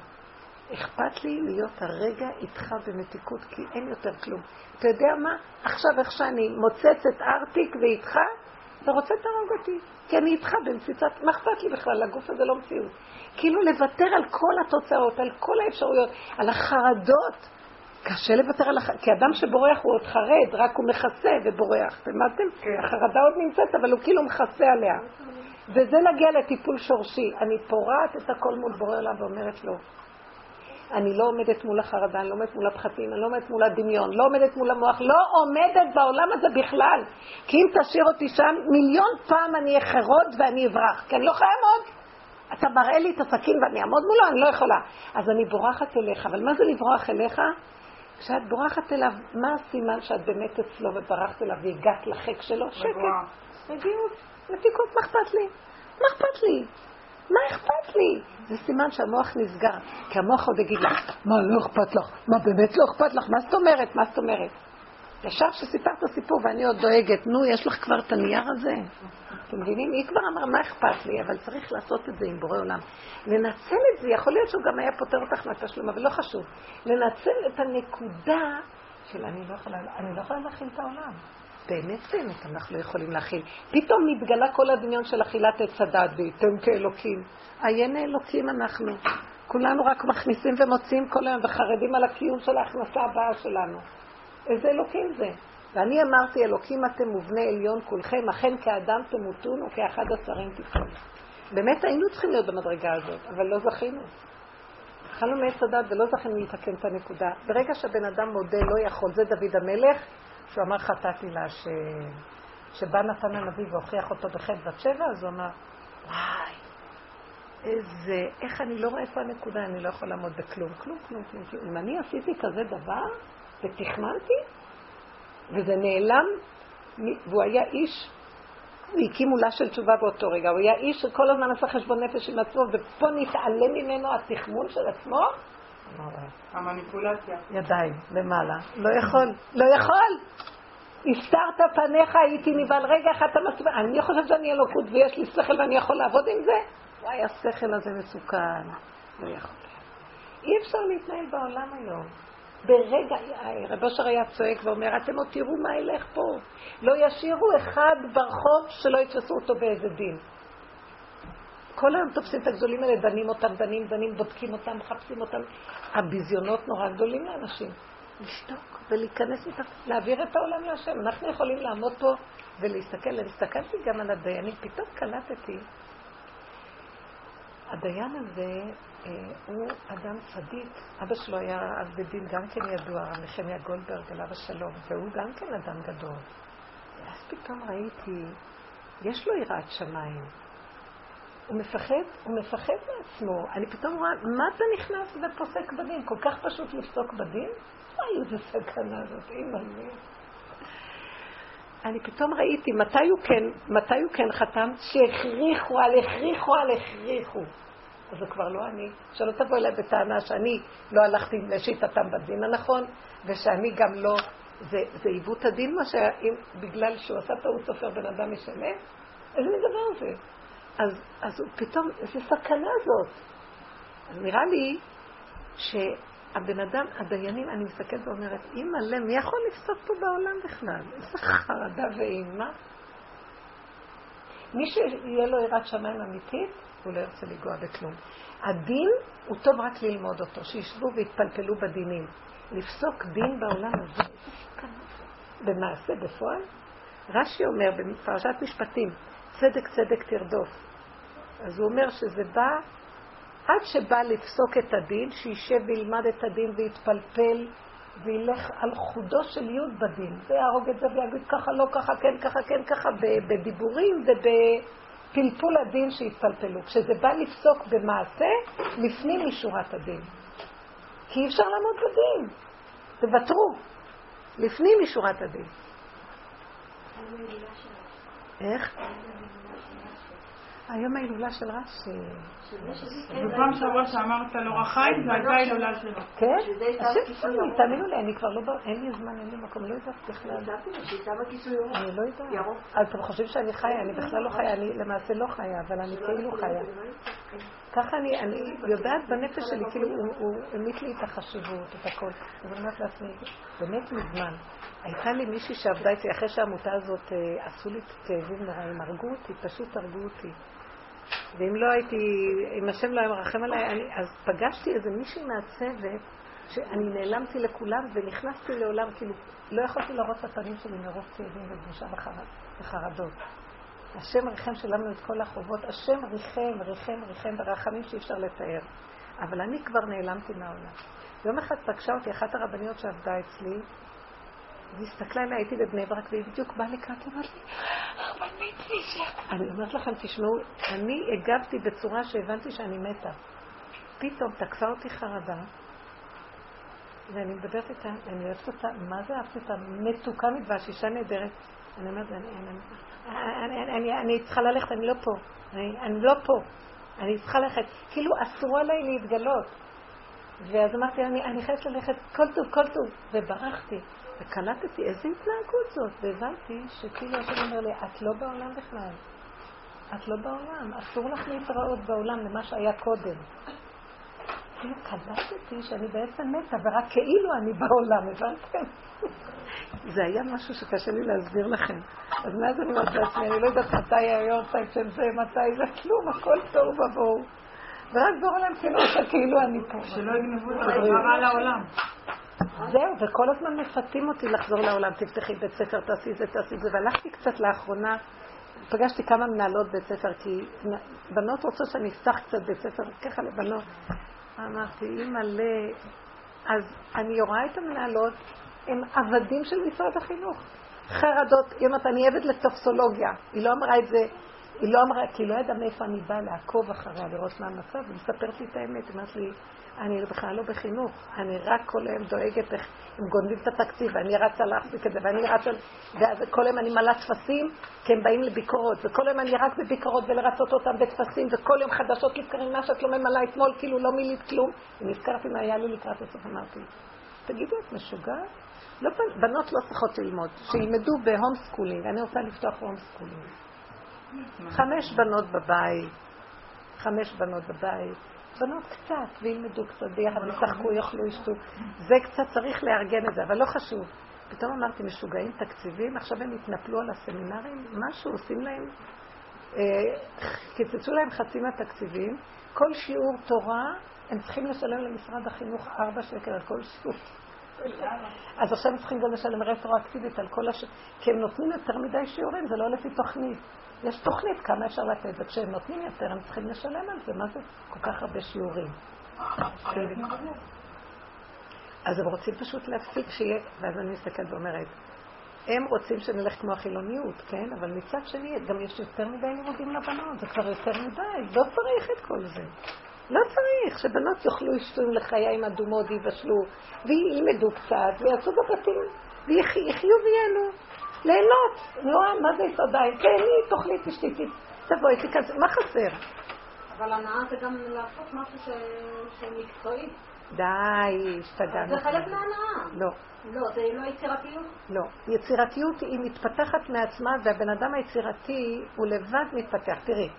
אכפת לי להיות הרגע איתך במתיקות, כי אין יותר כלום. אתה יודע מה? עכשיו איך שאני מוצצת ארטיק ואיתך, אתה רוצה תהרוג אותי. כי אני איתך במציצת, מה אכפת לי בכלל? הגוף הזה לא מציאות. כאילו לוותר על כל התוצאות, על כל האפשרויות, על החרדות. קשה לוותר על החרדות, כי אדם שבורח הוא עוד חרד, רק הוא מכסה ובורח. הבנתם? כן. החרדה עוד נמצאת, אבל הוא כאילו מכסה עליה. וזה להגיע לטיפול שורשי. אני פורעת את הכל מול בורא עליו ואומרת לו, אני לא עומדת מול החרדה, אני לא עומדת מול הפחתים, אני לא עומדת מול הדמיון, לא עומדת מול המוח, לא עומדת בעולם הזה בכלל. כי אם תשאיר אותי שם, מיליון פעם אני אחרוד ואני אברח, כי אני לא יכולה לעמוד. אתה מראה לי את הסכין ואני אעמוד מולו, אני לא יכולה. אז אני בורחת אליך, אבל מה זה לברוח אליך? כשאת בורחת אליו, מה הסימן שאת באמת אצלו וברחת אליו והגעת לחיק שלו? שקט, רגיעות, מתיקות, מה אכפת לי? מה אכפת לי? מה אכפת לי? זה סימן שהמוח נסגר. כי המוח עוד יגיד לך, מה, לא אכפת לך? מה, באמת לא אכפת לך? מה זאת אומרת? מה זאת אומרת? ישר שסיפרת סיפור ואני עוד דואגת, נו, יש לך כבר את הנייר הזה? אתם מבינים? היא כבר אמרה, מה אכפת לי? אבל צריך לעשות את זה עם בורא עולם. לנצל את זה, יכול להיות שהוא גם היה פותר אותך מהתשלום, אבל לא חשוב. לנצל את הנקודה של אני לא יכולה, אני לא יכולה להכין את העולם. באמת באמת אנחנו יכולים להכיל. פתאום מתגלה כל הדמיון של אכילת עץ הדת, וייתם כאלוקים. עיין אלוקים אנחנו. כולנו רק מכניסים ומוציאים כל היום וחרדים על הקיום של ההכנסה הבאה שלנו. איזה אלוקים זה? ואני אמרתי, אלוקים אתם מובני עליון כולכם, אכן כאדם תמותון וכאחד השרים תפעול. באמת היינו צריכים להיות במדרגה הזאת, אבל לא זכינו. אכלנו מעץ הדת ולא זכינו לתקן את הנקודה. ברגע שהבן אדם מודה לא יכול, זה דוד המלך, שהוא אמר חטאתי לה, ש... שבא נתן הנביא והוכיח אותו בחטא בת שבע, אז הוא אמר, וואי, איזה, איך אני לא רואה איפה הנקודה, אני לא יכול לעמוד בכלום, כלום, כלום, כלום, כלום. אם אני עשיתי כזה דבר ותכננתי, וזה נעלם, והוא היה איש, והקים מולה של תשובה באותו רגע, הוא היה איש שכל הזמן עשה חשבון נפש עם עצמו, ופה נתעלם ממנו התכמון של עצמו, המניפולציה. ידיים, למעלה. לא יכול, לא יכול. הסתרת פניך, הייתי נבהל. רגע אחד אתה מסביר, אני חושבת שאני אלוקות ויש לי שכל ואני יכול לעבוד עם זה? וואי, השכל הזה מסוכן. לא יכול. אי אפשר להתנהל בעולם היום. ברגע, רב אושר היה צועק ואומר, אתם עוד תראו מה ילך פה. לא ישאירו אחד ברחוב שלא יתפסו אותו באיזה דין. כל היום תופסים את הגדולים האלה, דנים אותם, דנים, דנים, בודקים אותם, מחפשים אותם. הביזיונות נורא גדולים לאנשים. לשתוק ולהיכנס איתם, להעביר את העולם להשם. אנחנו יכולים לעמוד פה ולהסתכל. הסתכלתי גם על הדיינים, פתאום קלטתי. הדיין הזה אה, הוא אדם צדיק. אבא שלו היה אז בדין גם כן ידוע, נחמיה גולדברג עליו השלום, והוא גם כן אדם גדול. ואז פתאום ראיתי, יש לו יראת שמיים. הוא מפחד, הוא מפחד מעצמו. אני פתאום רואה, מה אתה נכנס ופוסק בדין? כל כך פשוט לפסוק בדין? אוי, איזה סכנה זאת, אימא לי. אני פתאום ראיתי מתי הוא כן, מתי הוא כן חתם? שהכריחו על הכריחו על הכריחו. אז זה כבר לא אני. שלא תבוא אליי בטענה שאני לא הלכתי לשיטתם בדין הנכון, ושאני גם לא זה, עיוות הדין מה שהיה, בגלל שהוא עשה טעות סופר בן אדם משלם? איזה מין דבר זה? אז, אז הוא פתאום, איזה סכנה זאת. אז נראה לי שהבן אדם, הדיינים, אני מסתכלת ואומרת, אימא'לה, מי יכול לפסוק פה בעולם בכלל? איזה חרדה ואימה. מי שיהיה לו יראת שמיים אמיתית, הוא לא ירצה לנגוע בכלום. הדין הוא טוב רק ללמוד אותו, שישבו ויתפלפלו בדינים. לפסוק דין בעולם הזה, במעשה, בפועל. רש"י אומר בפרשת משפטים, צדק צדק תרדוף. אז הוא אומר שזה בא, עד שבא לפסוק את הדין, שישב וילמד את הדין ויתפלפל וילך על חודו של יוד בדין, ויהרוג את זה ויגיד ככה, לא ככה, כן, ככה, כן, ככה, בדיבורים ובפלפול הדין שהתפלפלו. כשזה בא לפסוק במעשה, לפנים משורת הדין. כי אי אפשר לעמוד בדין. תוותרו. לפנים משורת הדין. איך? היום ההילולה של רש"י. בפעם שעברה שאמרת לו רחיים, זו הייתה ההילולה שלו. כן? השם שמי, תאמינו לי, אני כבר לא... אין לי זמן, אין לי מקום, לא יודעת בכלל. אני לא יודעת. אתם חושבים שאני חיה, אני בכלל לא חיה, אני למעשה לא חיה, אבל אני כאילו חיה. ככה אני, אני יודעת בנפש שלי, כאילו הוא העמיד לי את החשיבות, את הכל. אז אני אומרת לעצמי, באמת מזמן. הייתה לי מישהי שעבדה איתי, אחרי שהעמותה הזאת אה, עשו לי כאבים נוראים, הרגו אותי, פשוט הרגו אותי. ואם לא הייתי, אם השם לא היה מרחם עליי, אני, אז פגשתי איזה מישהי מהצוות, שאני נעלמתי לכולם ונכנסתי לעולם, כאילו, לא יכולתי להראות את הפנים שלי מרוב כאבים ובושה וחרדות. השם ריחם שלמנו את כל החובות, השם ריחם, ריחם, ריחם ברחמים שאי אפשר לתאר. אבל אני כבר נעלמתי מהעולם. יום אחד פגשה אותי אחת הרבניות שעבדה אצלי, והיא הסתכלה עליה, הייתי בבני ברק, והיא בדיוק באה לקראת, היא אמרת לי, אני אומרת לכם, תשמעו, אני הגבתי בצורה שהבנתי שאני מתה. פתאום תקפה אותי חרדה, ואני מדברת איתה, אני אוהבת אותה, מה זה אהבתי אותה? מתוקה מדבש, אישה נהדרת. אני אומרת, אני צריכה ללכת, אני לא פה. אני לא פה. אני צריכה ללכת. כאילו אסרו עליי להתגלות. ואז אמרתי, אני חייבת ללכת כל טוב, כל טוב. וברחתי. וקלטתי איזה התנהגות זאת, והבנתי שכאילו השם אומר לי, את לא בעולם בכלל. את לא בעולם, אסור לך להתראות בעולם למה שהיה קודם. כאילו קלטתי שאני בעצם מתה, ורק כאילו אני בעולם, הבנתם? זה היה משהו שקשה לי להסביר לכם. אז מאז אני אומרת לעצמי, אני לא יודעת מתי היורצייט של זה, מתי זה, כלום, הכל טוב ובואו. ורק בעולם כאילו כאילו אני פה. שלא יגנבו את הדבר על העולם. זהו, וכל הזמן מפתים אותי לחזור לעולם, תפתחי בית ספר, תעשי זה, תעשי זה, והלכתי קצת לאחרונה, פגשתי כמה מנהלות בית ספר, כי בנות רוצות שאני אפתח קצת בית ספר, ככה לבנות. אמרתי, אימא'לה, אז אני רואה את המנהלות, הם עבדים של משרד החינוך. חרדות, היא אומרת, אני עבד לטופסולוגיה. היא לא אמרה את זה, היא לא אמרה, כי היא לא ידעה מאיפה אני באה לעקוב אחריה, לראות מה המצב, היא מספרת לי את האמת, היא אומרת לי, אני בכלל לא בחינוך, אני רק כל היום דואגת איך הם גונבים את התקציב, ואני רצה להחזיק את זה, ואני רצה, ואז כל היום אני מלאה טפסים, כי הם באים לביקורות, וכל היום אני רק בביקורות ולרצות אותם בטפסים, וכל יום חדשות לבקרים מה שאת לא ממלאה אתמול, כאילו לא מילאת כלום. ונזכרתי מה היה לי לקראת הסוף, אמרתי, תגידי, את משוגעת? לא, בנות לא צריכות ללמוד, שילמדו ב home schooling, אני רוצה לפתוח home schooling. חמש בנות בבית, חמש בנות בבית, בנות קצת, וילמדו קצת ביחד, ישחקו, יאכלו, ישתו. זה קצת צריך לארגן את זה, אבל לא חשוב. פתאום אמרתי, משוגעים תקציבים, עכשיו הם התנפלו על הסמינרים, משהו עושים להם, אה, קיצצו להם חצי מהתקציבים, כל שיעור תורה הם צריכים לשלם למשרד החינוך ארבע שקל על כל שיעור. אז עכשיו הם צריכים גם לשלם רטרואקטיבית על כל הש... כי הם נותנים יותר מדי שיעורים, זה לא לפי תוכנית. יש תוכנית כמה אפשר לתת, וכשהם נותנים יותר הם צריכים לשלם על זה, מה זה כל כך הרבה שיעורים? אז הם רוצים פשוט להפסיק שיהיה, ואז אני מסתכלת ואומרת, הם רוצים שנלך כמו החילוניות, כן? אבל מצד שני, גם יש יותר מדי לימודים לבנות, זה כבר יותר מדי, לא צריך את כל זה. לא צריך, שבנות יאכלו ישתו לחיים אדומות ויבשלו, וילמדו קצת, ויעשו בבתים, ויחיו ויהנו. ליהנות. נו, מה זה יסודיים? תהני, תאכלי, תשתי, תבואי, תיכנס, מה חסר? אבל הנאה זה גם לעשות משהו שהוא מקצועי. די, השתגענו. זה חלק מהנאה. לא. לא, זה לא יצירתיות? לא. יצירתיות היא מתפתחת מעצמה, והבן אדם היצירתי הוא לבד מתפתח. תראי,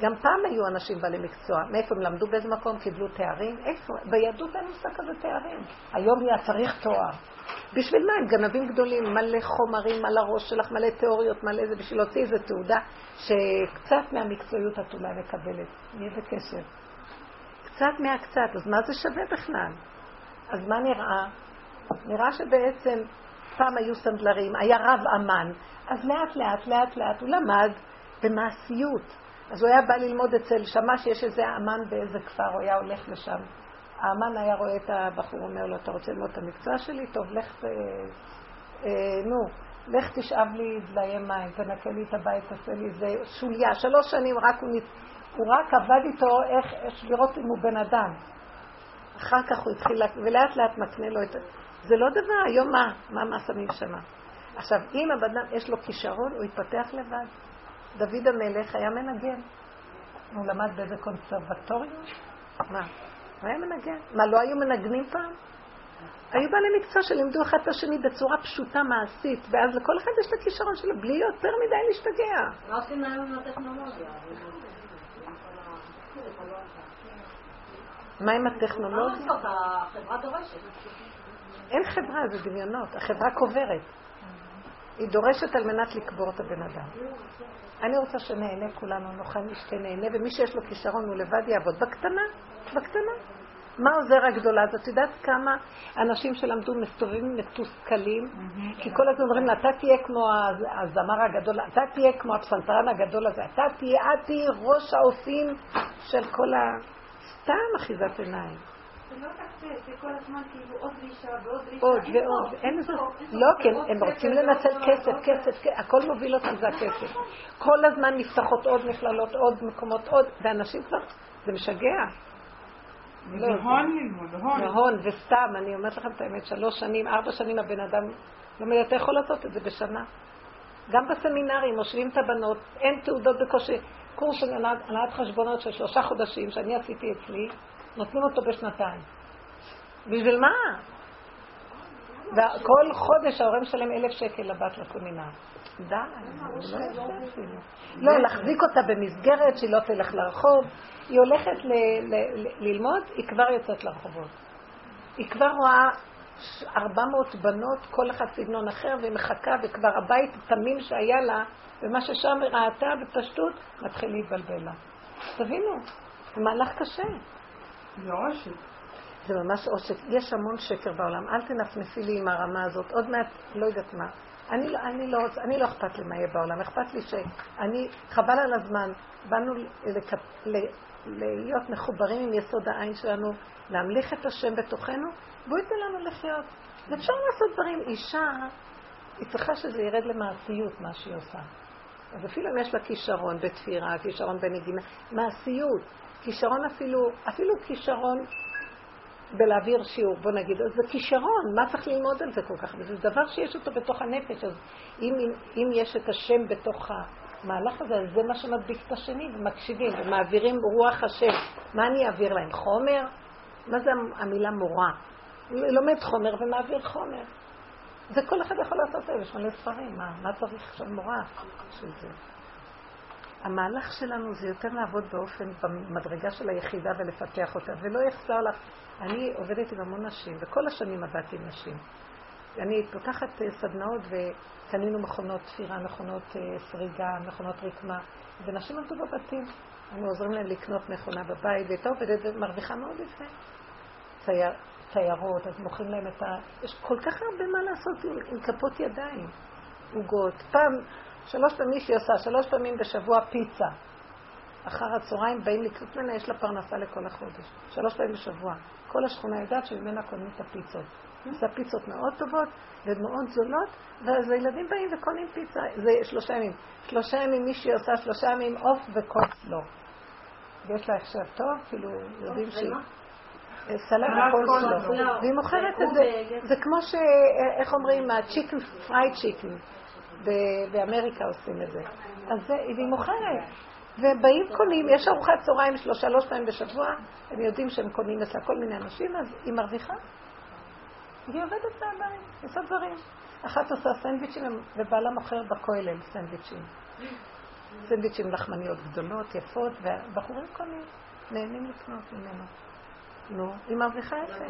גם פעם היו אנשים בעלי מקצוע. מאיפה הם למדו באיזה מקום? קיבלו תארים? איפה? ביהדות אין מושג כזה תארים. היום היה צריך תואר. בשביל מה? הם גנבים גדולים, מלא חומרים על הראש שלך, מלא תיאוריות, מלא זה, בשביל להוציא איזה תעודה שקצת מהמקצועיות את אולי מקבלת. נהיה בקשר. קצת מהקצת, אז מה זה שווה בכלל? אז מה נראה? נראה שבעצם פעם היו סנדלרים, היה רב אמן, אז לאט לאט לאט לאט הוא למד במעשיות. אז הוא היה בא ללמוד אצל, שמע שיש איזה אמן באיזה כפר, הוא היה הולך לשם. האמן היה רואה את הבחור, אומר לו, אתה רוצה ללמוד את המקצוע שלי? טוב, לך, אה, אה, נו, לך תשאב לי דליי מים, תנקה לי את הבית, תעשה לי איזה שוליה. שלוש שנים רק הוא, הוא רק עבד איתו איך, איך לראות אם הוא בן אדם. אחר כך הוא התחיל, ולאט לאט מקנה לו את... זה לא דבר, היום מה? מה, מה שמים שמה? עכשיו, אם הבן אדם יש לו כישרון, הוא יתפתח לבד. דוד המלך היה מנגן. הוא למד באיזה קונסרבטוריום? מה? הוא היה מנגן. מה, לא היו מנגנים פעם? היו בעלי מקצוע שלימדו אחד את השני בצורה פשוטה, מעשית, ואז לכל אחד יש את הכישרון שלו, בלי יותר מדי להשתגע. מה עושים היום עם הטכנולוגיה? מה עם הטכנולוגיה? אין חברה, זה דמיונות. החברה קוברת. היא דורשת על מנת לקבור את הבן אדם. אני רוצה שנהנה כולנו, נאכל נשתה נהנה, ומי שיש לו כישרון הוא לבד יעבוד. בקטנה, בקטנה. מה עוזר הגדולה הזאת? את יודעת כמה אנשים שלמדו מסתובבים מתוסכלים? כי כל הזמן אומרים לה, אתה תהיה כמו הזמר הגדול, אתה תהיה כמו הפסנתרן הגדול הזה, אתה תהיה, את תהיה ראש העושים של כל ה... סתם אחיזת עיניים. לא כאילו עוד ועוד, אין לזה, לא, כן, הם רוצים לנצל כסף, כסף, הכל מוביל אותם זה הכסף. כל הזמן נפתחות עוד מכללות, עוד מקומות, עוד, ואנשים כבר, זה משגע. זה הון ללמוד, הון. הון, וסתם, אני אומרת לכם את האמת, שלוש שנים, ארבע שנים הבן אדם לומד, אתה יכול לעשות את זה בשנה. גם בסמינרים, מושבים את הבנות, אין תעודות בקושי. קורס של הנהלת חשבונות של שלושה חודשים שאני עשיתי אצלי, נותנים אותו בשנתיים. בשביל מה? וכל חודש ההורה משלם אלף שקל לבת לסמינר. די, לא לא, להחזיק אותה במסגרת שהיא לא תלך לרחוב. היא הולכת ללמוד, היא כבר יוצאת לרחובות. היא כבר רואה 400 בנות, כל אחת סגנון אחר, והיא מחכה, וכבר הבית תמים שהיה לה, ומה ששם ראתה בפשטות, מתחיל להתבלבל לה. תבינו, זה מהלך קשה. זה עושק. זה ממש עושק. יש המון שקר בעולם. אל תנפנפי לי עם הרמה הזאת. עוד מעט, לא יודעת מה. אני לא, אני לא, אני לא אכפת לי מה יהיה בעולם. אכפת לי שאני, חבל על הזמן, באנו לכ, ל, להיות מחוברים עם יסוד העין שלנו, להמליך את השם בתוכנו, והוא ייתן לנו לחיות. ואפשר לעשות דברים. אישה, היא צריכה שזה ירד למעשיות, מה שהיא עושה. אז אפילו אם יש לה כישרון בתפירה, כישרון בנגינה, מעשיות, כישרון אפילו, אפילו כישרון בלהעביר שיעור, בוא נגיד, אז זה כישרון, מה צריך ללמוד על זה כל כך? זה דבר שיש אותו בתוך הנפש, אז אם, אם, יש את השם בתוך המהלך הזה, אז זה מה שמדביק את השני, ומקשיבים, ומעבירים רוח השם. מה אני אעביר להם? חומר? מה זה המילה מורה? לומד חומר ומעביר חומר. זה כל אחד יכול לעשות היום, יש מלא ספרים, מה, מה צריך עכשיו מורה של זה? המהלך שלנו זה יותר לעבוד באופן, במדרגה של היחידה ולפתח אותה, ולא יחסר לך. אני עובדת עם המון נשים, וכל השנים עבדתי עם נשים. אני פותחת אה, סדנאות וקנינו מכונות תפירה, מכונות אה, סריגה, מכונות רקמה, ונשים עבדו בבתים. אנחנו עוזרים להן לקנות מכונה בבית, והייתה עובדת ומרוויחה מאוד יפה. צייר, ציירות, אז מוכרים להם את ה... יש כל כך הרבה מה לעשות עם, עם כפות ידיים. עוגות. פעם, שלוש פעמים שהיא עושה, שלוש פעמים בשבוע פיצה. אחר הצהריים באים לקנות ממנה, יש לה פרנסה לכל החודש. שלוש פעמים בשבוע. כל השכונה יודעת שממנה קונים את הפיצות. עושה פיצות מאוד טובות ומאוד זולות, ואז הילדים באים וקונים פיצה. זה שלושה ימים. שלושה ימים מישהי עושה שלושה ימים עוף וקולסלאו. ויש לה הכשר טוב, כאילו יודעים שהיא... סלט הקולסלאו. והיא מוכרת את זה. זה כמו ש... איך אומרים? ה chicken, fried chicken. באמריקה עושים את זה. אז זה, והיא מוכרת. ובאים קונים, יש ארוחת צהריים שלוש פעמים בשבוע, הם יודעים שהם קונים אצלה כל מיני אנשים, אז היא מרוויחה. והיא עובדת מהבית, עושה דברים. אחת עושה סנדוויצ'ים ובעלה מוכר בכולל סנדוויצ'ים. סנדוויצ'ים לחמניות גדולות, יפות, והבחורים קונים, נהנים לקנות ממנו. נו, היא מרוויחה יפה.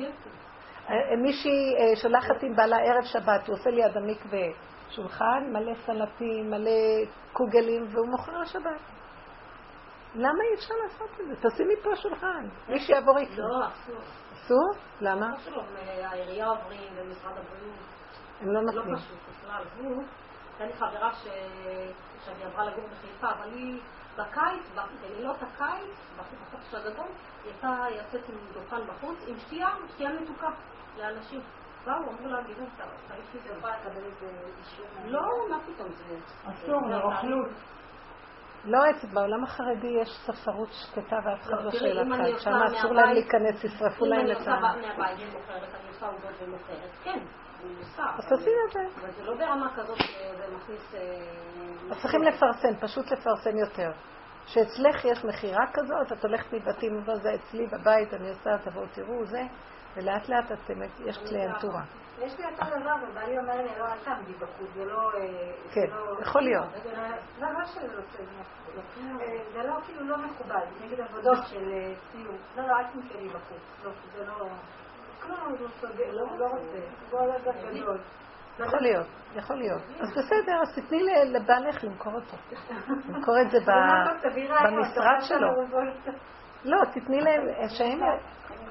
אה, מישהי אה, שולחת עם בעלה ערב שבת, הוא עושה ליד המקווה שולחן מלא סלטים, מלא קוגלים, והוא מוכר לשבת. למה אי אפשר לעשות את זה? תשימי פה שולחן, מי שיעבור איתו. לא, אסור. אסור? למה? העירייה עוברים ומשרד הבריאות. הם לא לא נותנים. פשוט בכלל. הייתה לי חברה שאני עברה לגור בחיפה, אבל היא בקיץ, בלילות הקיץ, בחופש הגדול, היא הייתה יוצאת עם דוכן בחוץ, עם שתייה, שתייה מתוקה לאנשים. באו, אמרו לה, יש לי יכולה לקבל איזה אישור? לא, מה פתאום זה... אסור, זה רוכלות. לא, אצל בעולם החרדי יש ספרות שקטה ואף אחד לא תראי, שואל אם אני. עושה שם אסור להם להיכנס, ישרפו אם להם אני את עושה ה... מהבית ומוכרת, אני עושה עובדות ומוכרת, כן, אני עושה. אז תעשי את זה. אבל זה לא ברמה כזאת שזה מכניס... אה, אז צריכים לפרסם, פשוט לפרסם יותר. שאצלך יש מכירה כזאת, את הולכת מבתים, לא, זה אצלי בבית, אני עושה, תבואו תראו, זה, ולאט לאט את, יש קליינטורה. יש לי אותו דבר, ובעלי אומר לי, לא, אל תעמדי בחוץ, זה לא... אה, זה כן, לא- יכול להיות. זה לא- לא, לא שזה לא בסדר. אה, זה לא, כאילו, לא מכובד. נגיד עבודות של אה, ציור. לא, לא, אל תמכרי בחוץ. לא, זה לא... כלום, הוא סוגר, לא לא רוצה. בוא הגב גדול. יכול להיות, יכול להיות. אז בסדר, אז תתני לבעלך למכור אותו. למכור את זה במשרד שלו. לא, תתני להם, שהם...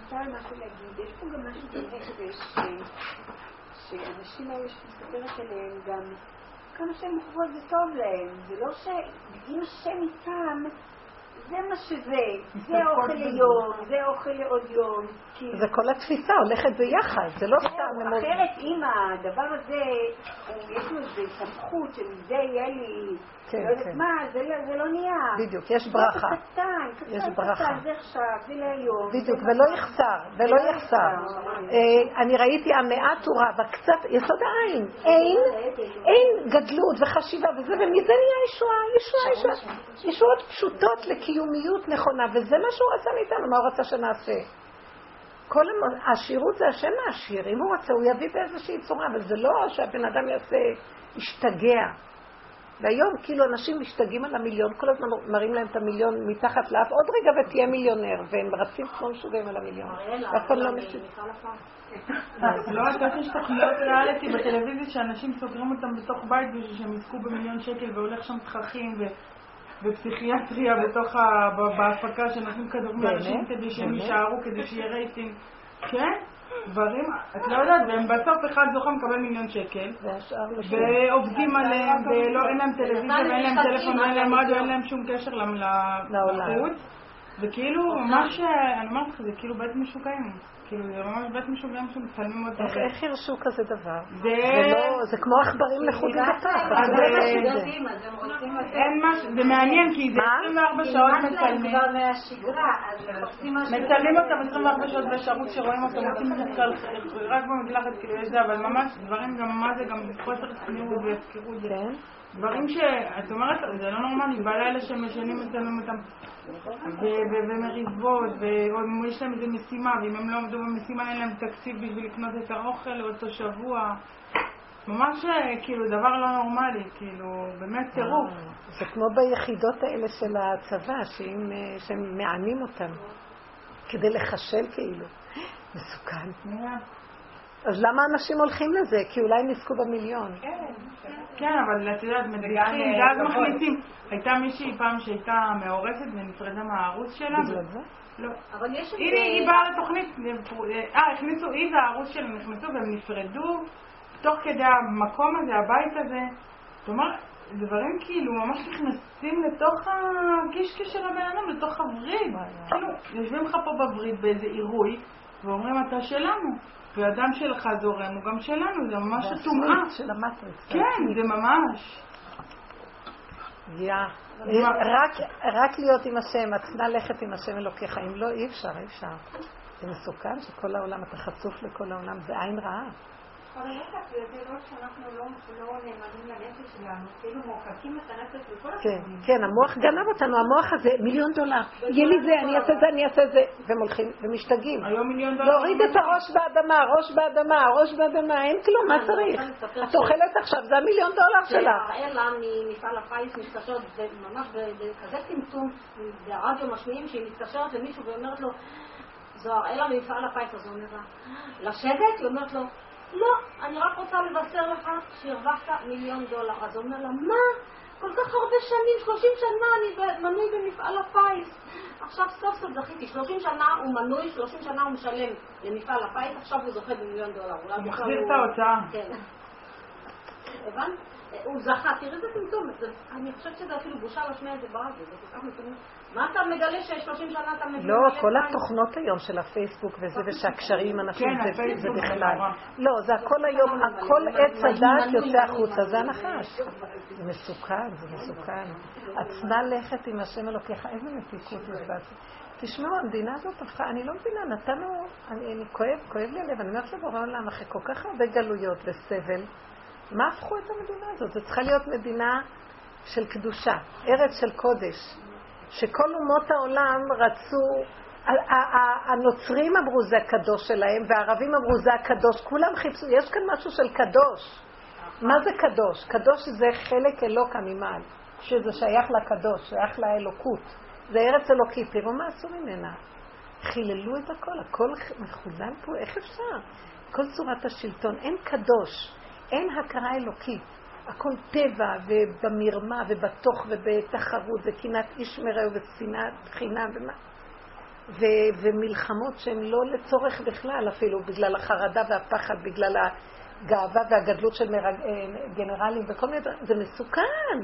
רוצה משהו להגיד. יש פה גם משהו בנפש, ש- שאנשים האלה שאת מספרת עליהם גם, כמה שהם מוכרות זה טוב להם. זה לא ש... אם השם איתם, זה מה שזה. זה אוכל. ליום, זה אוכל לעוד יום. זה כל התפיסה הולכת ביחד, זה לא סתם. אחרת אם הדבר הזה, יש לו איזו סמכות שמזה יהיה לי, כן, לא יודעת כן. מה, זה לא- זה לא נהיה. בדיוק, יש זה ברכה. יש ברכה. זה עכשיו, זה להיום. בדיוק, זה ולא. יחסר, ולא יחסר. אה, אני ראיתי המעט הוא רב, קצת יסוד העין. אין, אין גדלות וחשיבה וזה, ומזה נהיה ישועה, ישועה, ישועה. ישועות פשוטות לקיומיות נכונה, וזה מה שהוא רצה מאיתנו, מה הוא רצה שנעשה. כל המ... העשירות זה השם העשיר, אם הוא רוצה הוא יביא באיזושהי צורה, אבל זה לא שהבן אדם יעשה, ישתגע. והיום כאילו אנשים משתגעים על המיליון, כל הזמן מראים להם את המיליון מתחת לאף, עוד רגע ותהיה מיליונר, והם רצים כמו משוגעים על המיליון. ואף פעם לא. אז לא יודעת יש תוכניות ריאליטי בטלוויזיה שאנשים סוגרים אותם בתוך בית בשביל שהם יזכו במיליון שקל והולך שם תככים ופסיכיאטריה בתוך ה... בהפקה שנותנים כדורים? לאנשים כדי שהם? יישארו, כדי שיהיה רייטינג. כן, דברים, את לא יודעת, והם בסוף אחד זוכה מקבל מיליון שקל. לשם. ועובדים עליהם, ולא, אין להם טלוויזיה ואין להם טלפון ואין להם רדיו, אין להם שום קשר למ- לחוץ. וכאילו, ממש, אני אומרת לך, זה כאילו בית משוגעים. כאילו, זה ממש בית משוגעים שמצלמים אותם. איך- הרשו כזה דבר? זה... זה לא- זה כמו עכברים זה רוצים לתת. אין משהו, זה מעניין, כי זה מה? 24 שעות נמאס להם מצלמים. כבר מהשגרה, אז הם מחפשים משהו. מצלמים אותם 24 שעות ויש ערוץ שרואים אותם, עושים את זה רק במקלחת, כאילו יש זה, אבל ממש דברים גם, מה זה גם חוסר צניעות והפקרות. כן? דברים שאת אומרת, זה לא נורמלי, בלילה שהם ישנים מצלמים אותם ומריבות, ויש להם איזה משימה, ואם הם לא עמדו במשימה אין להם תקציב בשביל לקנות את האוכל לאותו שבוע. ממש אה, כאילו דבר לא נורמלי, כאילו באמת טירוף. זה כמו ביחידות האלה של הצבא, אה, שהם מענים אותם כדי לחשל כאילו. מסוכן. אז למה אנשים הולכים לזה? כי אולי הם יזכו במיליון. כן, אבל את יודעת, מדיחים, אה, ואז. מכניסים. הייתה מישהי פעם שהייתה מאורסת ונפרדה מהערוץ שלה. בגלל זה? לא. אבל יש את היא באה לתוכנית, אה, הכניסו, היא והערוץ שלה נכנסו והם נפרדו תוך כדי המקום הזה, הבית הזה. זאת אומרת, דברים כאילו ממש נכנסים לתוך הקישקע של הבן אדם, לתוך הווריד. כאילו, יושבים לך פה בווריד באיזה עירוי, ואומרים אתה שלנו. והדם שלך זורם הוא גם שלנו, זה ממש זה הטומאה. הסוויץ' של המטריקס. כן, זה ממש. יא. רק, להיות עם השם, את צריכה ללכת עם השם אלוקיך, אם לא, אי אפשר, אי אפשר. זה מסוכן שכל העולם, אתה חשוף לכל העולם, זה עין רעה. אבל בטח, זה לא שאנחנו לא נאמנים לנפש שלנו, כאילו מוחקים את הנפש בכל כן, כן, המוח גנב אותנו, המוח הזה, מיליון דולר. יהיה לי זה, אני אעשה זה, אני אעשה זה. והם הולכים ומשתגעים. היום מיליון דולר. להוריד את הראש באדמה, ראש באדמה, ראש באדמה, אין כלום, מה צריך? את אוכלת עכשיו, זה המיליון דולר שלה. אלה ממפעל הפיס מתקשרת, ממש בכזה טמטום, ברדיו משמיעים שהיא מתקשרת למישהו ואומרת לו, זו הראלה ממפעל הפיס, אז הוא אומר לה, לשבת? היא אומרת לו, לא, אני רק רוצה לבשר לך שהרווחת מיליון דולר. אז הוא אומר לה, מה? כל כך הרבה שנים, 30 שנה אני מנוי במפעל הפיס. עכשיו סוף סוף זכיתי, 30 שנה הוא מנוי, 30 שנה הוא משלם למפעל הפיס, עכשיו הוא זוכה במיליון דולר. הוא מחזיר את ההוצאה. כן. הבנת? הוא זכה, תראה איזה טמטום, אני חושבת שזה אפילו בושה להשמיע את זה ברדיו, זה כל כך מטומטם. מה אתה מגלה ש-30 שנה אתה מגלה? לא, כל התוכנות היום של הפייסבוק וזה, ושהקשרים עם אנשים כן, זה בכלל. לא, זה הכל היום, הכל עץ הדת יוצא החוצה, זה הנחש. זה מסוכן, זה מסוכן. עצמה לכת עם השם אלוקיך, איזה מתיקות יש בעצם. תשמעו, המדינה הזאת הפכה, אני לא מבינה, נתנו, אני כואב, כואב לי הלב, אני אומרת לבורא עולם, אחרי כל כך הרבה גלויות וסבל, מה הפכו את המדינה הזאת? זו צריכה להיות מדינה של קדושה, ארץ של קודש, שכל אומות העולם רצו, הנוצרים אמרו זה הקדוש שלהם, והערבים אמרו זה הקדוש, כולם חיפשו, יש כאן משהו של קדוש. מה זה קדוש? קדוש זה חלק אלוקה ממעל, שזה שייך לקדוש, שייך לאלוקות. זה ארץ אלוקית, תראו מה עשו ממנה. חיללו את הכל, הכל מחולל פה, איך אפשר? כל צורת השלטון, אין קדוש. אין הכרה אלוקית. הכל טבע ובמרמה ובתוך ובתחרות וקנאת איש מרעהו ושנאת חינם ומה... ו- ומלחמות שהן לא לצורך בכלל אפילו, בגלל החרדה והפחד, בגלל הגאווה והגדלות של מרג... אה, גנרלים וכל מיני דברים, זה מסוכן.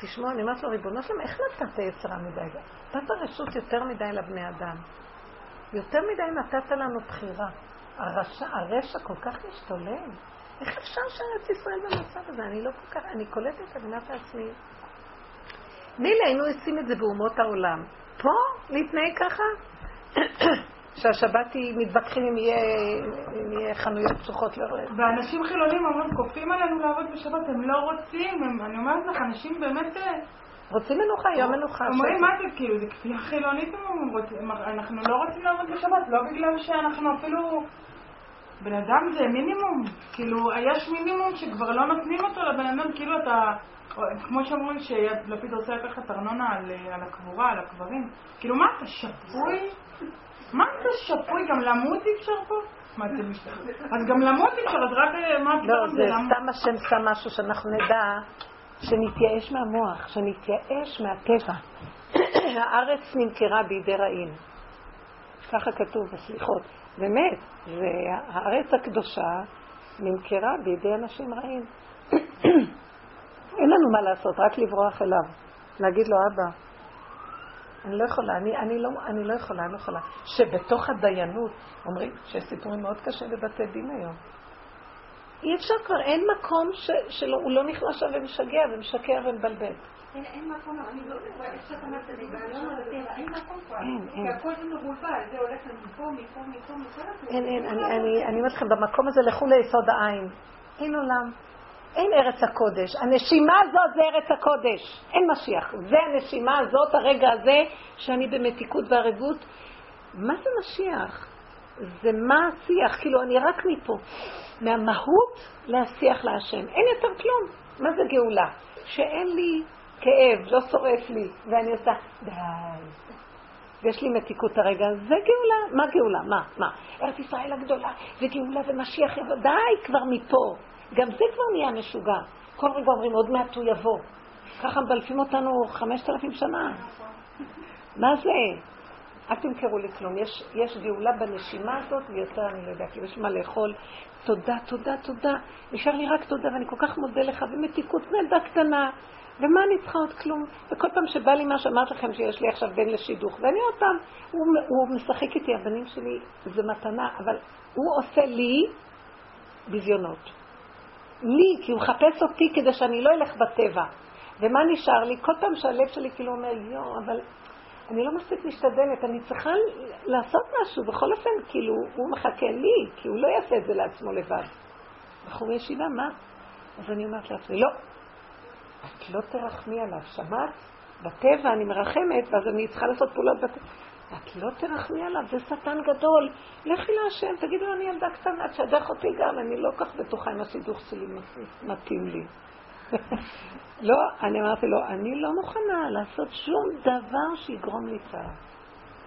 תשמעו, אני אומרת לו, ריבונו שלום, איך נתת יצרה מדי? נתת רשות יותר מדי לבני אדם. יותר מדי נתת לנו בחירה. הרשע, הרשע כל כך משתולל. איך אפשר שארץ ישראל במצב הזה? אני לא כל כך, אני קולטת, אני אומרת לעצמי. מילא היינו עושים את זה באומות העולם. פה להתנהג ככה? שהשבת היא, מתווכחים אם יהיה, חנויות פתוחות לראות. ואנשים חילונים אומרים, כופים עלינו לעבוד בשבת, הם לא רוצים, הם, אני אומרת לך, אנשים באמת... אה, רוצים מנוחה, יום מנוחה. אומרים, מה זה, כאילו, זה כפייה חילונית, אנחנו לא רוצים לעבוד בשבת, לא בגלל שאנחנו אפילו בן אדם זה מינימום, כאילו, יש מינימום שכבר לא נותנים אותו לבן אדם, כאילו אתה, כמו שאומרים שלפיד רוצה לקחת ארנונה על, על הקבורה, על הקברים, כאילו מה אתה שפוי? מה אתה שפוי? גם למות אי אפשר פה? מה אתם? אז גם למות אי אפשר, אז רק אה, מה לא, זה סתם השם שם משהו שאנחנו נדע שנתייאש מהמוח, שנתייאש מהטבע. הארץ נמכרה בידי רעים. ככה כתוב בסליחות. באמת, והארץ הקדושה נמכרה בידי אנשים רעים. אין לנו מה לעשות, רק לברוח אליו. להגיד לו, אבא, אני לא יכולה, אני, אני, לא, אני לא יכולה, אני לא יכולה. שבתוך הדיינות, אומרים שיש סיפורים מאוד קשים בבתי דין היום. אי אפשר כבר, אין מקום שהוא לא נכנס שם ומשגע ומשקר ומבלבל. אין מקום, אני לא איך שאת זה, אין מקום כבר. כי הכל מבולבל, זה הולך מפה, מפה, מפה, מפה. אין, אין, אני אומרת לכם, במקום הזה לכו ליסוד העין. אין עולם. אין ארץ הקודש. הנשימה הזאת זה ארץ הקודש. אין משיח. זה הנשימה הזאת, הרגע הזה, שאני במתיקות וערבות. מה זה משיח? זה מה השיח? כאילו, אני רק מפה. מהמהות להשיח להשם. אין יותר כלום. מה זה גאולה? שאין לי כאב, לא שורף לי, ואני עושה, די. ויש לי מתיקות הרגע, זה גאולה. מה גאולה? מה? מה? ארץ ישראל הגדולה, וגאולה ומשיח יבוא, די כבר מפה. גם זה כבר נהיה משוגע. כל רגע אומרים, עוד מעט הוא יבוא. ככה מבלפים אותנו חמשת אלפים שנה. מה זה? אל תמכרו לי כלום. יש, יש גאולה בנשימה הזאת, ויותר אני לא יודעת, כי יש מה לאכול. תודה, תודה, תודה. נשאר לי רק תודה, ואני כל כך מודה לך, ומתיקות נלדה קטנה. ומה אני צריכה עוד כלום? וכל פעם שבא לי מה שאמרת לכם שיש לי עכשיו בן לשידוך, ואני עוד פעם, הוא, הוא משחק איתי, הבנים שלי, זה מתנה, אבל הוא עושה לי ביזיונות. לי, כי הוא מחפש אותי כדי שאני לא אלך בטבע. ומה נשאר לי? כל פעם שהלב שלי כאילו אומר, יואו, אבל אני לא מספיק משתדלת, אני צריכה לעשות משהו. בכל אופן, כאילו, הוא מחכה לי, כי הוא לא יעשה את זה לעצמו לבד. בחור ישיבה, מה? אז אני אומרת לעצמי, לא, את לא תרחמי עליו, שמעת? בטבע אני מרחמת, ואז אני צריכה לעשות פעולות בטבע. את לא תרחמי עליו, זה שטן גדול. לכי להשם, תגידו, אני ילדה קטנה, תשדך אותי גם, אני לא כך בטוחה אם השידוך שלי מתאים לי. לא, אני אמרתי לו, אני לא מוכנה לעשות שום דבר שיגרום לי צער.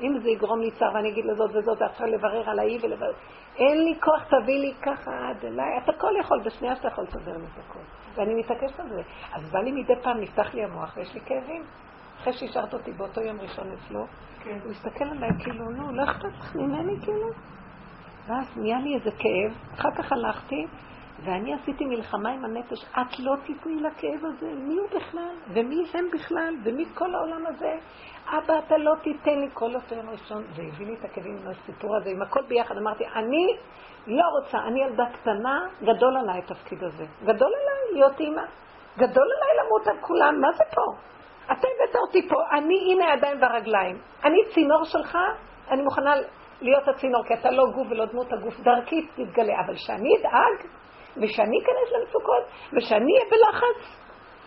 אם זה יגרום לי צער ואני אגיד לזאת וזאת, צריכה לברר על האי ולברר. אין לי כוח, תביא לי ככה עד אליי. אתה הכל יכול, בשנייה שאתה יכול לסדר את הכל. ואני מתעקשת על זה. אז בא לי מדי פעם, נפתח לי המוח ויש לי כאבים. אחרי שהשארת אותי באותו יום ראשון אצלו, כן. הוא הסתכל עליי כאילו, נו, לא אכפת לך ממני כאילו? ואז נהיה לי איזה כאב, אחר כך הלכתי, ואני עשיתי מלחמה עם הנפש, את לא תתני לכאב הזה, מי הוא בכלל? ומי הם בכלל? ומי כל העולם הזה? אבא, אתה לא תיתן לי כל אותו יום ראשון. והביא לי את הכאבים עם הסיפור הזה, עם הכל ביחד. אמרתי, אני לא רוצה, אני ילדה קטנה, גדול עליי התפקיד הזה. גדול עליי להיות אימא. גדול עליי למות על כולם, מה זה פה? אתה הבאת אותי פה, אני הנה הידיים והרגליים. אני צינור שלך, אני מוכנה להיות הצינור, כי אתה לא גוף ולא דמות הגוף, דרכי תתגלה. אבל שאני אדאג, ושאני אכנס למצוקות, ושאני אהיה בלחץ,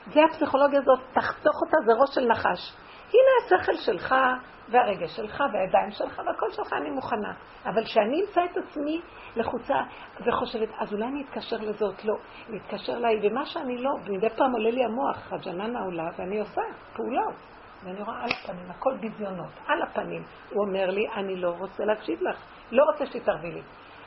זה הפסיכולוגיה הזאת, תחתוך אותה, זה ראש של נחש. הנה השכל שלך, והרגש שלך, והידיים שלך, והכל שלך, אני מוכנה. אבל כשאני אמצא את עצמי לחוצה וחושבת, אז אולי אני אתקשר לזאת, לא, להתקשר לה, ומה שאני לא, מדי פעם עולה לי המוח, הג'ננה עולה, ואני עושה פעולות. ואני רואה על הפנים, הכל ביזיונות, על הפנים. הוא אומר לי, אני לא רוצה להקשיב לך, לא רוצה שתתערבי לי.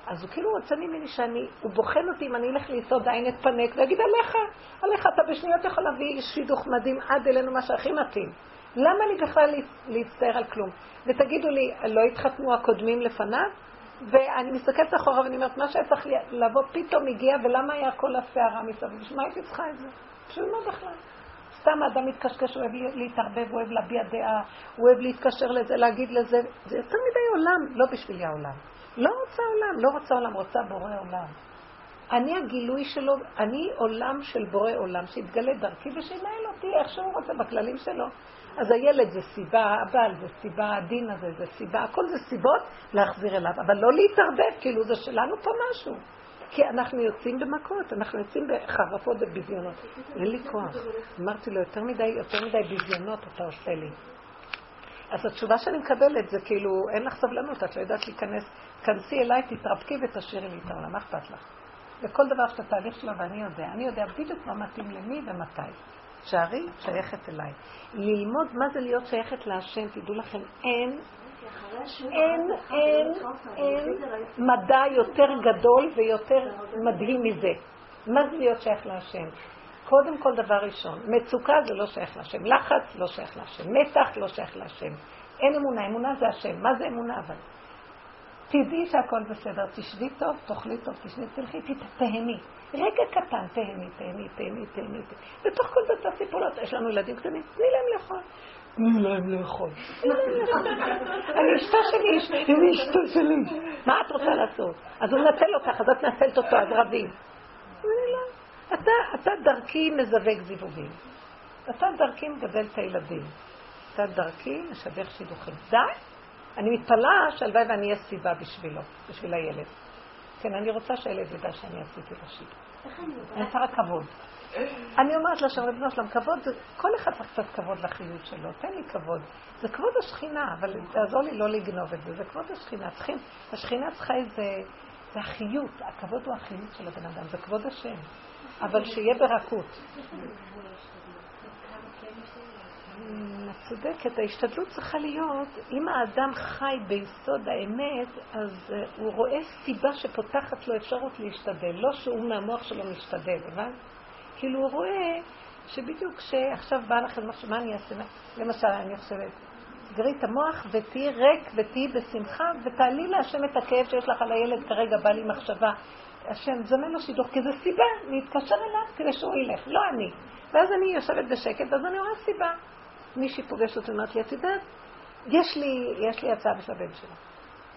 אז הוא כאילו רוצה ממני שאני, הוא בוחן אותי אם אני אלך ליסוד עין אתפנק ויגיד עליך, עליך אתה בשניות יכול להביא שידוך מדהים עד אלינו מה שהכי מתאים. למה לי בכלל להצטער על כלום? ותגידו לי, לא התחתנו הקודמים לפניו? ואני מסתכלת אחורה ואני אומרת, מה שהיה צריך לבוא פתאום הגיע, ולמה היה כל הסערה מסביב? מה הייתי צריכה את זה? בשביל מה בכלל? סתם האדם מתקשקש, הוא אוהב להתערבב, הוא אוהב להביע דעה, הוא אוהב להתקשר לזה, להגיד לזה. זה יותר מדי עולם, לא בשבילי העולם. לא רוצה עולם, לא רוצה עולם, רוצה בורא עולם. אני הגילוי שלו, אני עולם של בורא עולם, שיתגלה דרכי ושינהל אותי איך שהוא רוצה, בכללים שלו. אז הילד זה סיבה, הבעל זה סיבה, הדין הזה זה סיבה, הכל זה סיבות להחזיר אליו, אבל לא להתערבב, כאילו זה שלנו פה משהו. כי אנחנו יוצאים במכות, אנחנו יוצאים בחרפות וביזיונות. אין לי כוח. אמרתי לו, יותר מדי, יותר מדי ביזיונות אתה עושה לי. אז התשובה שאני מקבלת זה כאילו, אין לך סבלנות, את לא יודעת להיכנס, כנסי אליי, תתרפקי ותשאירי לי את העולם, מה אכפת לך? וכל דבר שאתה תהליך שלו ואני יודע, אני יודע בדיוק מה מתאים למי ומתי. שערי שייכת אליי. ללמוד מה זה להיות שייכת להשם, תדעו לכם, אין, אין, אין, אין מדע יותר גדול ויותר מדהים מזה. מה זה להיות שייך להשם? קודם כל דבר ראשון, מצוקה זה לא שייך להשם, לחץ לא שייך להשם, מתח לא שייך להשם. אין אמונה, אמונה זה השם. מה זה אמונה אבל? תדעי שהכל בסדר, תשבי טוב, תאכלי טוב, תשבי, תלכי, תהני. רגע קטן, תהני, תהני, תהני, תהני. בתוך כל זאת תעשי פעולות. יש לנו ילדים קטנים, תני להם לאכול. תני להם לאכול. אני אשתה שלי, אני אשתה שלי. מה את רוצה לעשות? אז הוא מנצל אותך, אז את מנצלת אותו, אז רבים. אתה דרכי מזווג זיווגים. אתה דרכי מגדל את הילדים. אתה דרכי משדך שידוכים. די. אני מתפלאה שהלוואי ואני אהיה סיבה בשבילו, בשביל הילד. כן, אני רוצה שהילד ידע שאני עשיתי לו שידוך. אני רק כבוד. אני אומרת לה שם, ריבונו שלום, כבוד, כל אחד צריך קצת כבוד לחיות שלו, תן לי כבוד. זה כבוד השכינה, אבל תעזור לי לא לגנוב את זה, זה כבוד השכינה. צריכים, השכינה צריכה איזה, זה החיות, הכבוד הוא החיות של הבן אדם, זה כבוד השם. אבל שיהיה ברכות. את צודקת, ההשתדלות צריכה להיות, אם האדם חי ביסוד האמת, אז הוא רואה סיבה שפותחת לו אפשרות להשתדל, לא שהוא מהמוח שלו משתדל, הבנת? כאילו הוא רואה שבדיוק כשעכשיו בא לכם משהו, מה אני אעשה? למשל, אני חושבת, סגרי את המוח ותהיי ריק ותהיי בשמחה ותעלי להשם את הכאב שיש לך על הילד כרגע, בא לי מחשבה. השם, זמן לו שידוך, כי זו סיבה להתקשר אליו כדי שהוא ילך, לא אני. ואז אני יושבת בשקט, אז אני רואה סיבה. מישהי פוגשת אותי ואומרת לי, את יודעת, יש לי, יש לי הצעה בשביל הבן שלה.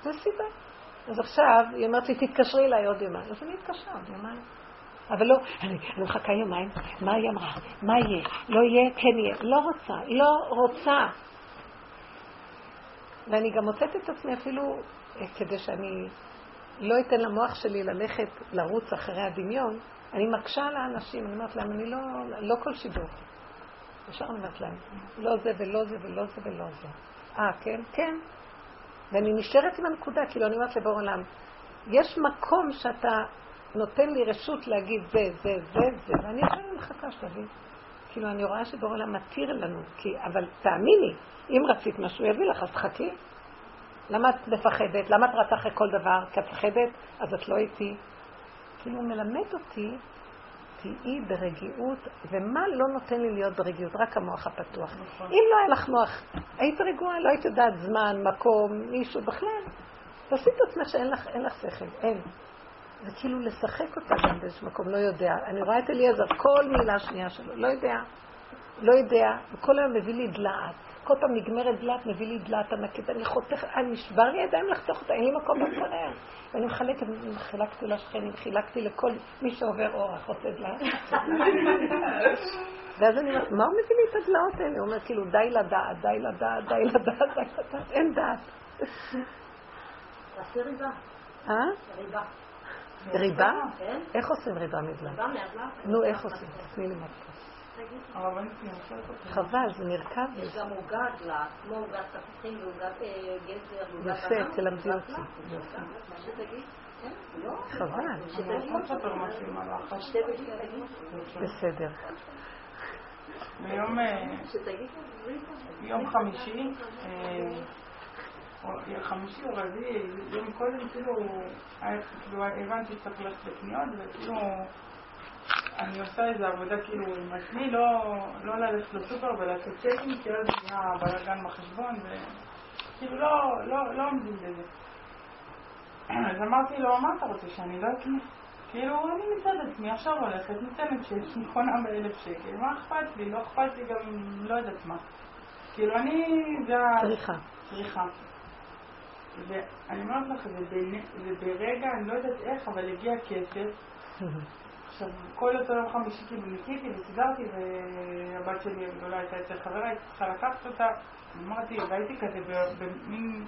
זו סיבה. אז עכשיו היא אומרת לי, תתקשרי אליי עוד יומיים. אז אני אתקשר עוד יומיים. אבל לא, אני, אני מחכה יומיים, מה היא אמרה? מה יהיה? לא יהיה? כן יהיה. לא רוצה, לא רוצה. ואני גם מוצאת את עצמי אפילו, אה, כדי שאני לא אתן למוח שלי ללכת, לרוץ אחרי הדמיון, אני מקשה על האנשים, אני אומרת להם, אני לא, לא כל שידוך. ישר אני אומרת להם, לא זה ולא זה ולא זה ולא זה. אה, כן? כן. ואני נשארת עם הנקודה, כאילו אני אומרת לבור עולם, יש מקום שאתה נותן לי רשות להגיד זה, זה, זה, זה, ואני יושבת ומחכה שתבין. כאילו, אני רואה שבור עולם מתיר לנו, כי, אבל תאמיני, אם רצית משהו, יביא לך, אז תחכי. למה את מפחדת? למה את רצה אחרי כל דבר? כי את מפחדת, אז את לא איתי. כאילו, הוא מלמד אותי, תהיי ברגיעות, ומה לא נותן לי להיות ברגיעות? רק המוח הפתוח. נכון. אם לא היה לך מוח, היית רגועה, לא היית יודעת זמן, מקום, מישהו, בכלל. תעשי את עצמך שאין לך, לך שכל, אין. זה כאילו לשחק אותה גם באיזשהו מקום, לא יודע. אני רואה את אליעזר, כל מילה שנייה שלו, לא יודע, לא יודע, וכל היום מביא לי דלעת. כל פעם נגמרת דלעת, מביא לי דלעת ענקית, אני חותך, אני נשבר לי ידיים לחתוך אותה, אין לי מקום במקרר. ואני מחלקת, חילקתי לשכנים, חילקתי לכל מי שעובר אורח, רוצה דלעת. ואז אני אומרת, מה הוא מביא לי את הדלעות האלה? הוא אומר, כאילו, די לדעת, די לדעת, די לדעת, די לדעת, אין דעת. תעשי ריבה. אה? ריבה. ריבה? כן. איך עושים ריבה מהדלת. נו, איך עושים? תני לי מתוק. חבל, זה נרקב. יש גם עוגה דלת, כמו עוגת תפוחים ועוגת אה, גזר ועוגת יפה, תלמדי אותי. כן? לא? חבל. בסדר. ביום חמישי חמישי או רביעי, יום קודם, כאילו, כאילו הבנתי שצריך ללכת לקניות, וכאילו אני עושה איזו עבודה כאילו עם עצמי, לא, לא ללכת לסופר ולעשות צ'קים, כי אז נהיה בלאגן בחשבון, וכאילו לא, לא, לא עומדים בזה. אז אמרתי לו, מה אתה רוצה, שאני לא אקנה? כאילו, אני מצד עצמי עכשיו הולכת, נותנת שיש לי קונה באלף שקל, מה אכפת לי? לא אכפת לי גם לא יודעת מה. כאילו, אני... צריכה. צריכה. ואני אומרת לך, זה ברגע, אני לא יודעת איך, אבל הגיע כסף. עכשיו, כל אותו יום חמישי כאילו ניקיתי וסידרתי, והבת שלי הגדולה הייתה אצל חברה, הייתי צריכה לקחת אותה. אמרתי, והייתי כזה במין,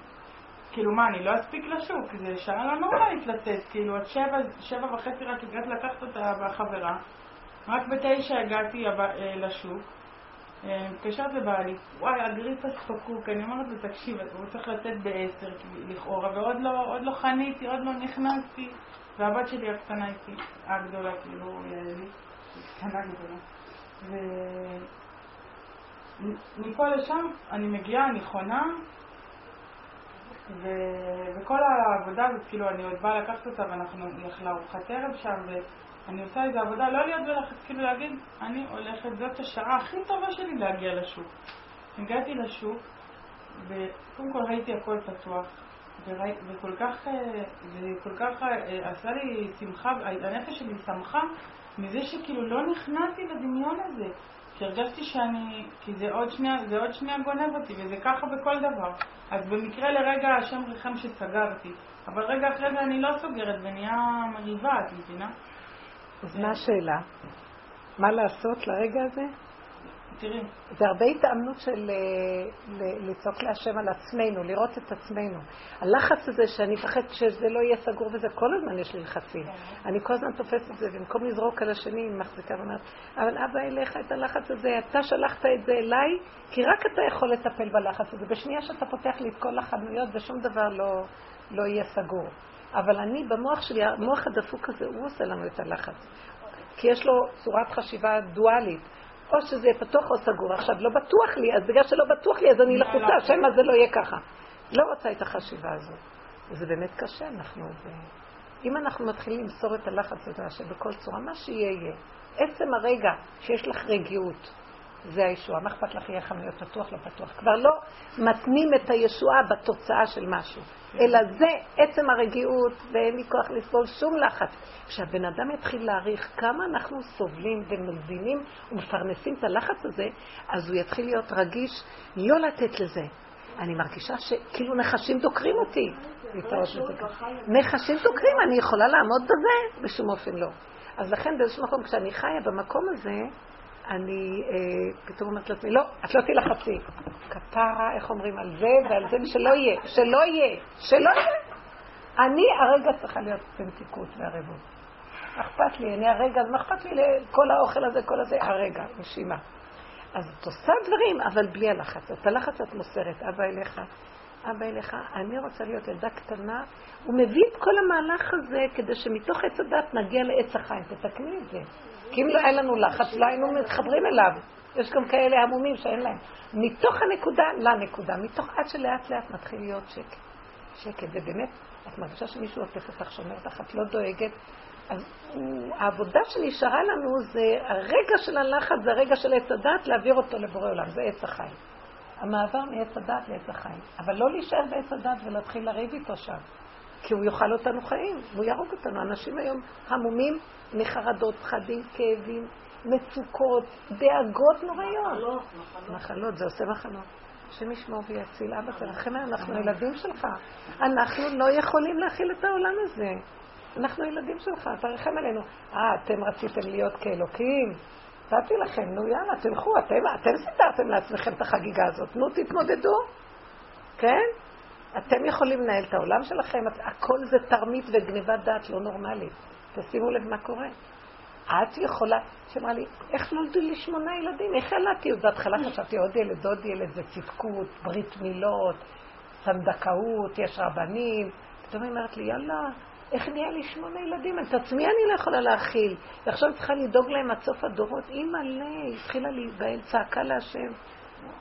כאילו מה, אני לא אספיק לשוק, זה שעה לא נורמלית לצאת, כאילו עד שבע, שבע וחצי רק הגעתי לקחת אותה בחברה, רק בתשע הגעתי לשוק. מתקשרת לבעלי, וואי, הגריפס פקוק, אני אומרת לו, תקשיב, הוא צריך לצאת בעשר לכאורה, ועוד לא, לא חניתי, עוד לא נכנסתי, והבת שלי הקטנה איתי, הגדולה, כאילו, יעלי, קטנה גדולה. ומפה לשם אני מגיעה, אני חונה, ו... וכל העבודה הזאת, כאילו, אני עוד באה לקחת אותה, ואנחנו נלך לארוחת ערב שם, אני עושה איזה עבודה, לא להיות בלחץ, כאילו להגיד, אני הולכת, זאת השעה הכי טובה שלי להגיע לשוק. הגעתי לשוק, וקודם כל ראיתי הכל פתוח, וכל כך, אה, וכל כך אה, עשה לי שמחה, הנפש שלי שמחה מזה שכאילו לא נכנסתי לדמיון הזה. כי הרגשתי שאני, כי זה עוד שנייה, זה עוד שנייה גונב אותי, וזה ככה בכל דבר. אז במקרה לרגע השם ריחם שסגרתי, אבל רגע אחרי זה אני לא סוגרת ונהיה מריבה, את מבינה? אז מה השאלה? מה לעשות לרגע הזה? תראי. זה הרבה התאמנות של אה, לצעוק להשם על עצמנו, לראות את עצמנו. הלחץ הזה שאני מפחד שזה לא יהיה סגור וזה, כל הזמן יש לי לחצים. כן. אני כל הזמן תופסת את זה, במקום לזרוק על השני, היא מחזיקה ואומרת, אבל אבא אליך את הלחץ הזה, אתה שלחת את זה אליי, כי רק אתה יכול לטפל בלחץ הזה. בשנייה שאתה פותח לי את כל החנויות ושום דבר לא, לא יהיה סגור. אבל אני, במוח שלי, המוח הדפוק הזה, הוא עושה לנו את הלחץ. כי יש לו צורת חשיבה דואלית. או שזה פתוח או סגור. עכשיו, לא בטוח לי, אז בגלל שלא בטוח לי, אז אני לחוצה, שמא זה לא יהיה ככה. לא רוצה את החשיבה הזאת. וזה באמת קשה, אנחנו... זה... אם אנחנו מתחילים למסור את הלחץ הזה שבכל צורה, מה שיהיה יהיה. עצם הרגע שיש לך רגיעות, זה הישועה. מה אכפת לך יהיה חנויות פתוח, לא פתוח? כבר לא מתנים את הישועה בתוצאה של משהו, אלא זה עצם הרגיעות, ואין לי כוח לסבול שום לחץ. כשהבן אדם יתחיל להעריך כמה אנחנו סובלים ומבינים ומפרנסים את הלחץ הזה, אז הוא יתחיל להיות רגיש לא לתת לזה. אני מרגישה שכאילו נחשים דוקרים אותי. נחשים דוקרים, אני יכולה לעמוד בזה? בשום אופן לא. אז לכן באיזשהו מקום, כשאני חיה במקום הזה, אני אה, פתאום אומרת לעצמי, לא, את לא תלחצי. כפרה, איך אומרים, על זה ועל זה, ושלא יהיה, שלא יהיה, שלא יהיה. אני הרגע צריכה להיות במתיקות וערבות. אכפת לי, אני הרגע, אז מה אכפת לי לכל האוכל הזה, כל הזה? הרגע, נשימה. אז את עושה דברים, אבל בלי הלחץ. את הלחץ את מוסרת, אבא אליך, אבא אליך, אני רוצה להיות ילדה קטנה. הוא מביא את כל המהלך הזה כדי שמתוך עץ הדת נגיע לעץ החיים. תתקני את זה. כי אם לא היה לנו לחץ, לא היינו מתחברים אליו. יש גם כאלה עמומים שאין להם. מתוך הנקודה לנקודה, מתוך עד שלאט לאט מתחיל להיות שקט. שקט, ובאמת, את מרגישה שמישהו עוטף אותך, שומר אותך, את לא דואגת. אז העבודה שנשארה לנו זה הרגע של הלחץ, זה הרגע של עץ הדת, להעביר אותו לבורא עולם, זה עץ החיים. המעבר מעץ הדת לעץ החיים. אבל לא להישאר בעץ הדת ולהתחיל לריב איתו שם. כי הוא יאכל אותנו חיים, והוא יהרוג אותנו. אנשים היום המומים מחרדות, פחדים, כאבים, מצוקות, דאגות נוראיות. מחלות, זה עושה מחלות. השם ישמור ויציל. אבא, תרחם אנחנו הילדים שלך. אנחנו לא יכולים להכיל את העולם הזה. אנחנו ילדים שלך, תרחם עלינו. אה, אתם רציתם להיות כאלוקים? נתתי לכם, נו יאללה, תלכו, אתם, אתם סידרתם לעצמכם את החגיגה הזאת, נו תתמודדו, כן? אתם יכולים לנהל את העולם שלכם, הכל זה תרמית וגניבת דעת לא נורמלית. תשימו לב מה קורה. את יכולה, שאמרה לי, איך נולדו לי שמונה ילדים? איך ילדתי? בהתחלה חשבתי עוד ילד, עוד ילד, זה צדקות, ברית מילות, סנדקאות, יש רבנים. פתאום היא אומרת לי, יאללה, איך נהיה לי שמונה ילדים? את עצמי אני לא יכולה להכיל. ועכשיו צריכה לדאוג להם עד סוף הדורות. אימא'לה, התחילה להיבהל, צעקה להשם.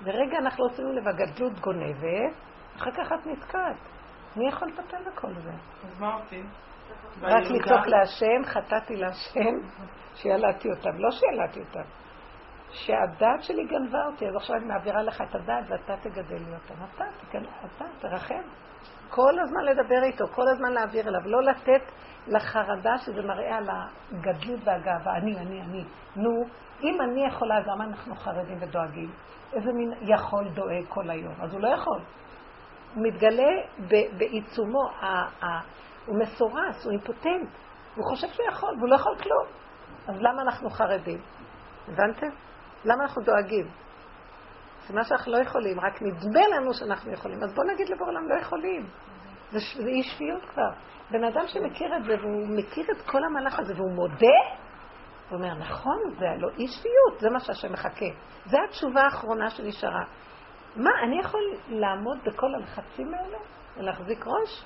ורגע אנחנו לא עשינו לב, הגדלות גונבת, אחר כך את נתקעת. מי יכול לטפל בכל זה? אז מה עושים? רק לצעוק להשם, חטאתי להשם, שילדתי אותם. לא שילדתי אותם. שהדעת שלי גנבה אותי, אז עכשיו אני מעבירה לך את הדעת ואתה תגדל לי אותם. אתה, אתה, תרחם. כל הזמן לדבר איתו, כל הזמן להעביר אליו, לא לתת לחרדה שזה מראה על הגדלות והגאווה. אני, אני, אני. נו, אם אני יכולה, אז למה אנחנו חרדים ודואגים? איזה מין יכול דואג כל היום? אז הוא לא יכול. הוא מתגלה בעיצומו, הוא מסורס, הוא אימפוטנט. הוא חושב שהוא יכול, והוא לא יכול כלום. אז למה אנחנו חרדים? הבנתם? למה אנחנו דואגים? זה מה שאנחנו לא יכולים, רק נדמה לנו שאנחנו יכולים. אז בואו נגיד לבור עולם, לא יכולים. זה, זה אי שפיות כבר. בן אדם שמכיר את זה, והוא מכיר את כל המהלך הזה, והוא מודה, הוא אומר, נכון, זה לא אי שפיות, זה מה שהשם מחכה. זו התשובה האחרונה שנשארה. מה, אני יכול לעמוד בכל הלחצים האלה ולהחזיק ראש?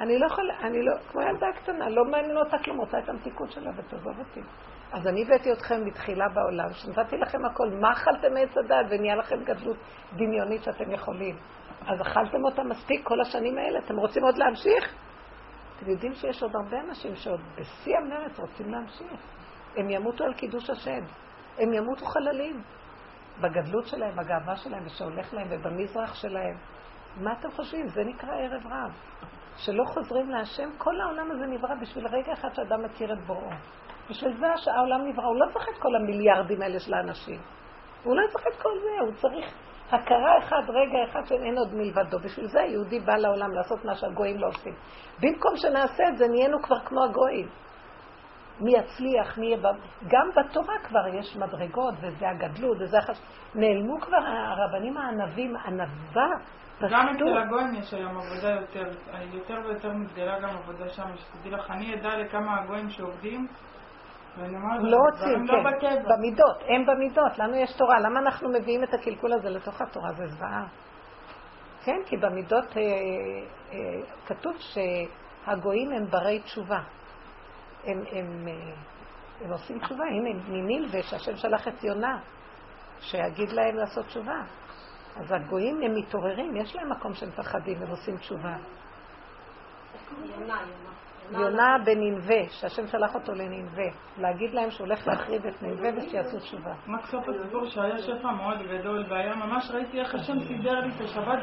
אני לא יכולה, אני לא, כמו ילדה קטנה, לא מעניין אותה כלום, רוצה את המתיקות שלה ותעזוב אותי. אז אני הבאתי אתכם בתחילה בעולם, שנתתי לכם הכל, מה אכלתם מעץ הדת ונהיה לכם גדלות דמיונית שאתם יכולים. אז אכלתם אותה מספיק כל השנים האלה, אתם רוצים עוד להמשיך? אתם יודעים שיש עוד הרבה אנשים שעוד בשיא המרץ רוצים להמשיך. הם ימותו על קידוש השם, הם ימותו חללים. בגדלות שלהם, בגאווה שלהם, ושהולך להם, ובמזרח שלהם. מה אתם חושבים? זה נקרא ערב רב. שלא חוזרים להשם, כל העולם הזה נברא בשביל רגע אחד שאדם מכיר את בוראו. בשביל זה העולם נברא, הוא לא צריך את כל המיליארדים האלה של האנשים. הוא לא צריך את כל זה, הוא צריך הכרה אחד, רגע אחד שאין עוד מלבדו. בשביל זה היהודי בא לעולם לעשות מה שהגויים לא עושים. במקום שנעשה את זה, נהיינו כבר כמו הגויים. מי יצליח, מי יהיה... גם בתורה כבר יש מדרגות, וזה הגדלות, וזה החש... נעלמו כבר הרבנים הענבים, ענווה, פשטות. גם אצל הגויים יש היום עבודה יותר, יותר ויותר מתגלה גם עבודה שם, שתדעי לך, אני אדע לכמה הגויים שעובדים, לא רוצים, לא כן, במידות, הם במידות, לנו יש תורה, למה אנחנו מביאים את הקלקול הזה לתוך התורה? זה זוועה. כן, כי במידות אה, אה, כתוב שהגויים הם ברי תשובה. הם, הם, אה, הם עושים תשובה, הנה, מנילווה שהשם שלח את יונה, שיגיד להם לעשות תשובה. אז הגויים הם מתעוררים, יש להם מקום שהם מפחדים, הם עושים תשובה. יונה, יונה. יונה בנינווה, שהשם שלח אותו לנינווה, להגיד להם שהוא הולך להחריב את נינווה ושיעשו תשובה. רק סוף הסיפור שהיה שפע מאוד גדול, והיה ממש ראיתי איך השם סידר לי את השבת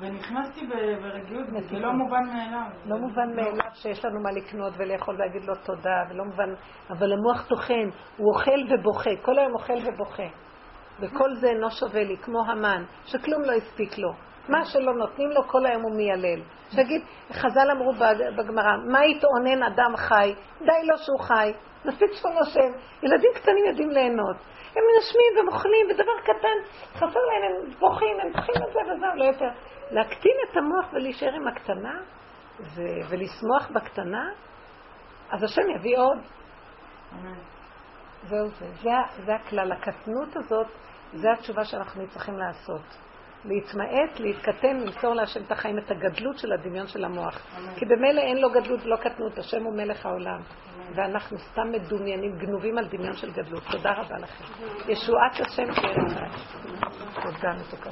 ונכנסתי ברגיעות, זה לא מובן מאליו. לא מובן מאליו שיש לנו מה לקנות ולאכול ולהגיד לו תודה, ולא מובן, אבל המוח טוחן, הוא אוכל ובוכה, כל היום אוכל ובוכה. וכל זה אינו שווה לי, כמו המן, שכלום לא הספיק לו. מה שלא נותנים לו, כל היום הוא מיילל. שיגיד, חז"ל אמרו בגמרא, מה יתאונן אדם חי? די לו שהוא חי. מספיק שהוא נושם. ילדים קטנים יודעים ליהנות. הם נושמים והם אוכלים, ודבר קטן, חסר להם, הם בוכים, הם צריכים את זה וזהו, לא יותר. להקטין את המוח ולהישאר עם הקטנה, ו- ולשמוח בקטנה, אז השם יביא עוד. זהו זה. זה, זה הכלל. הקטנות הזאת, זה התשובה שאנחנו צריכים לעשות. להתמעט, להתקטן, למסור להשם את החיים, את הגדלות של הדמיון של המוח. כי במילא אין לו גדלות ולא קטנות, השם הוא מלך העולם. ואנחנו סתם מדומיינים, גנובים על דמיון של גדלות. תודה רבה לכם. ישועת השם תהיה לך. תודה מתוקה.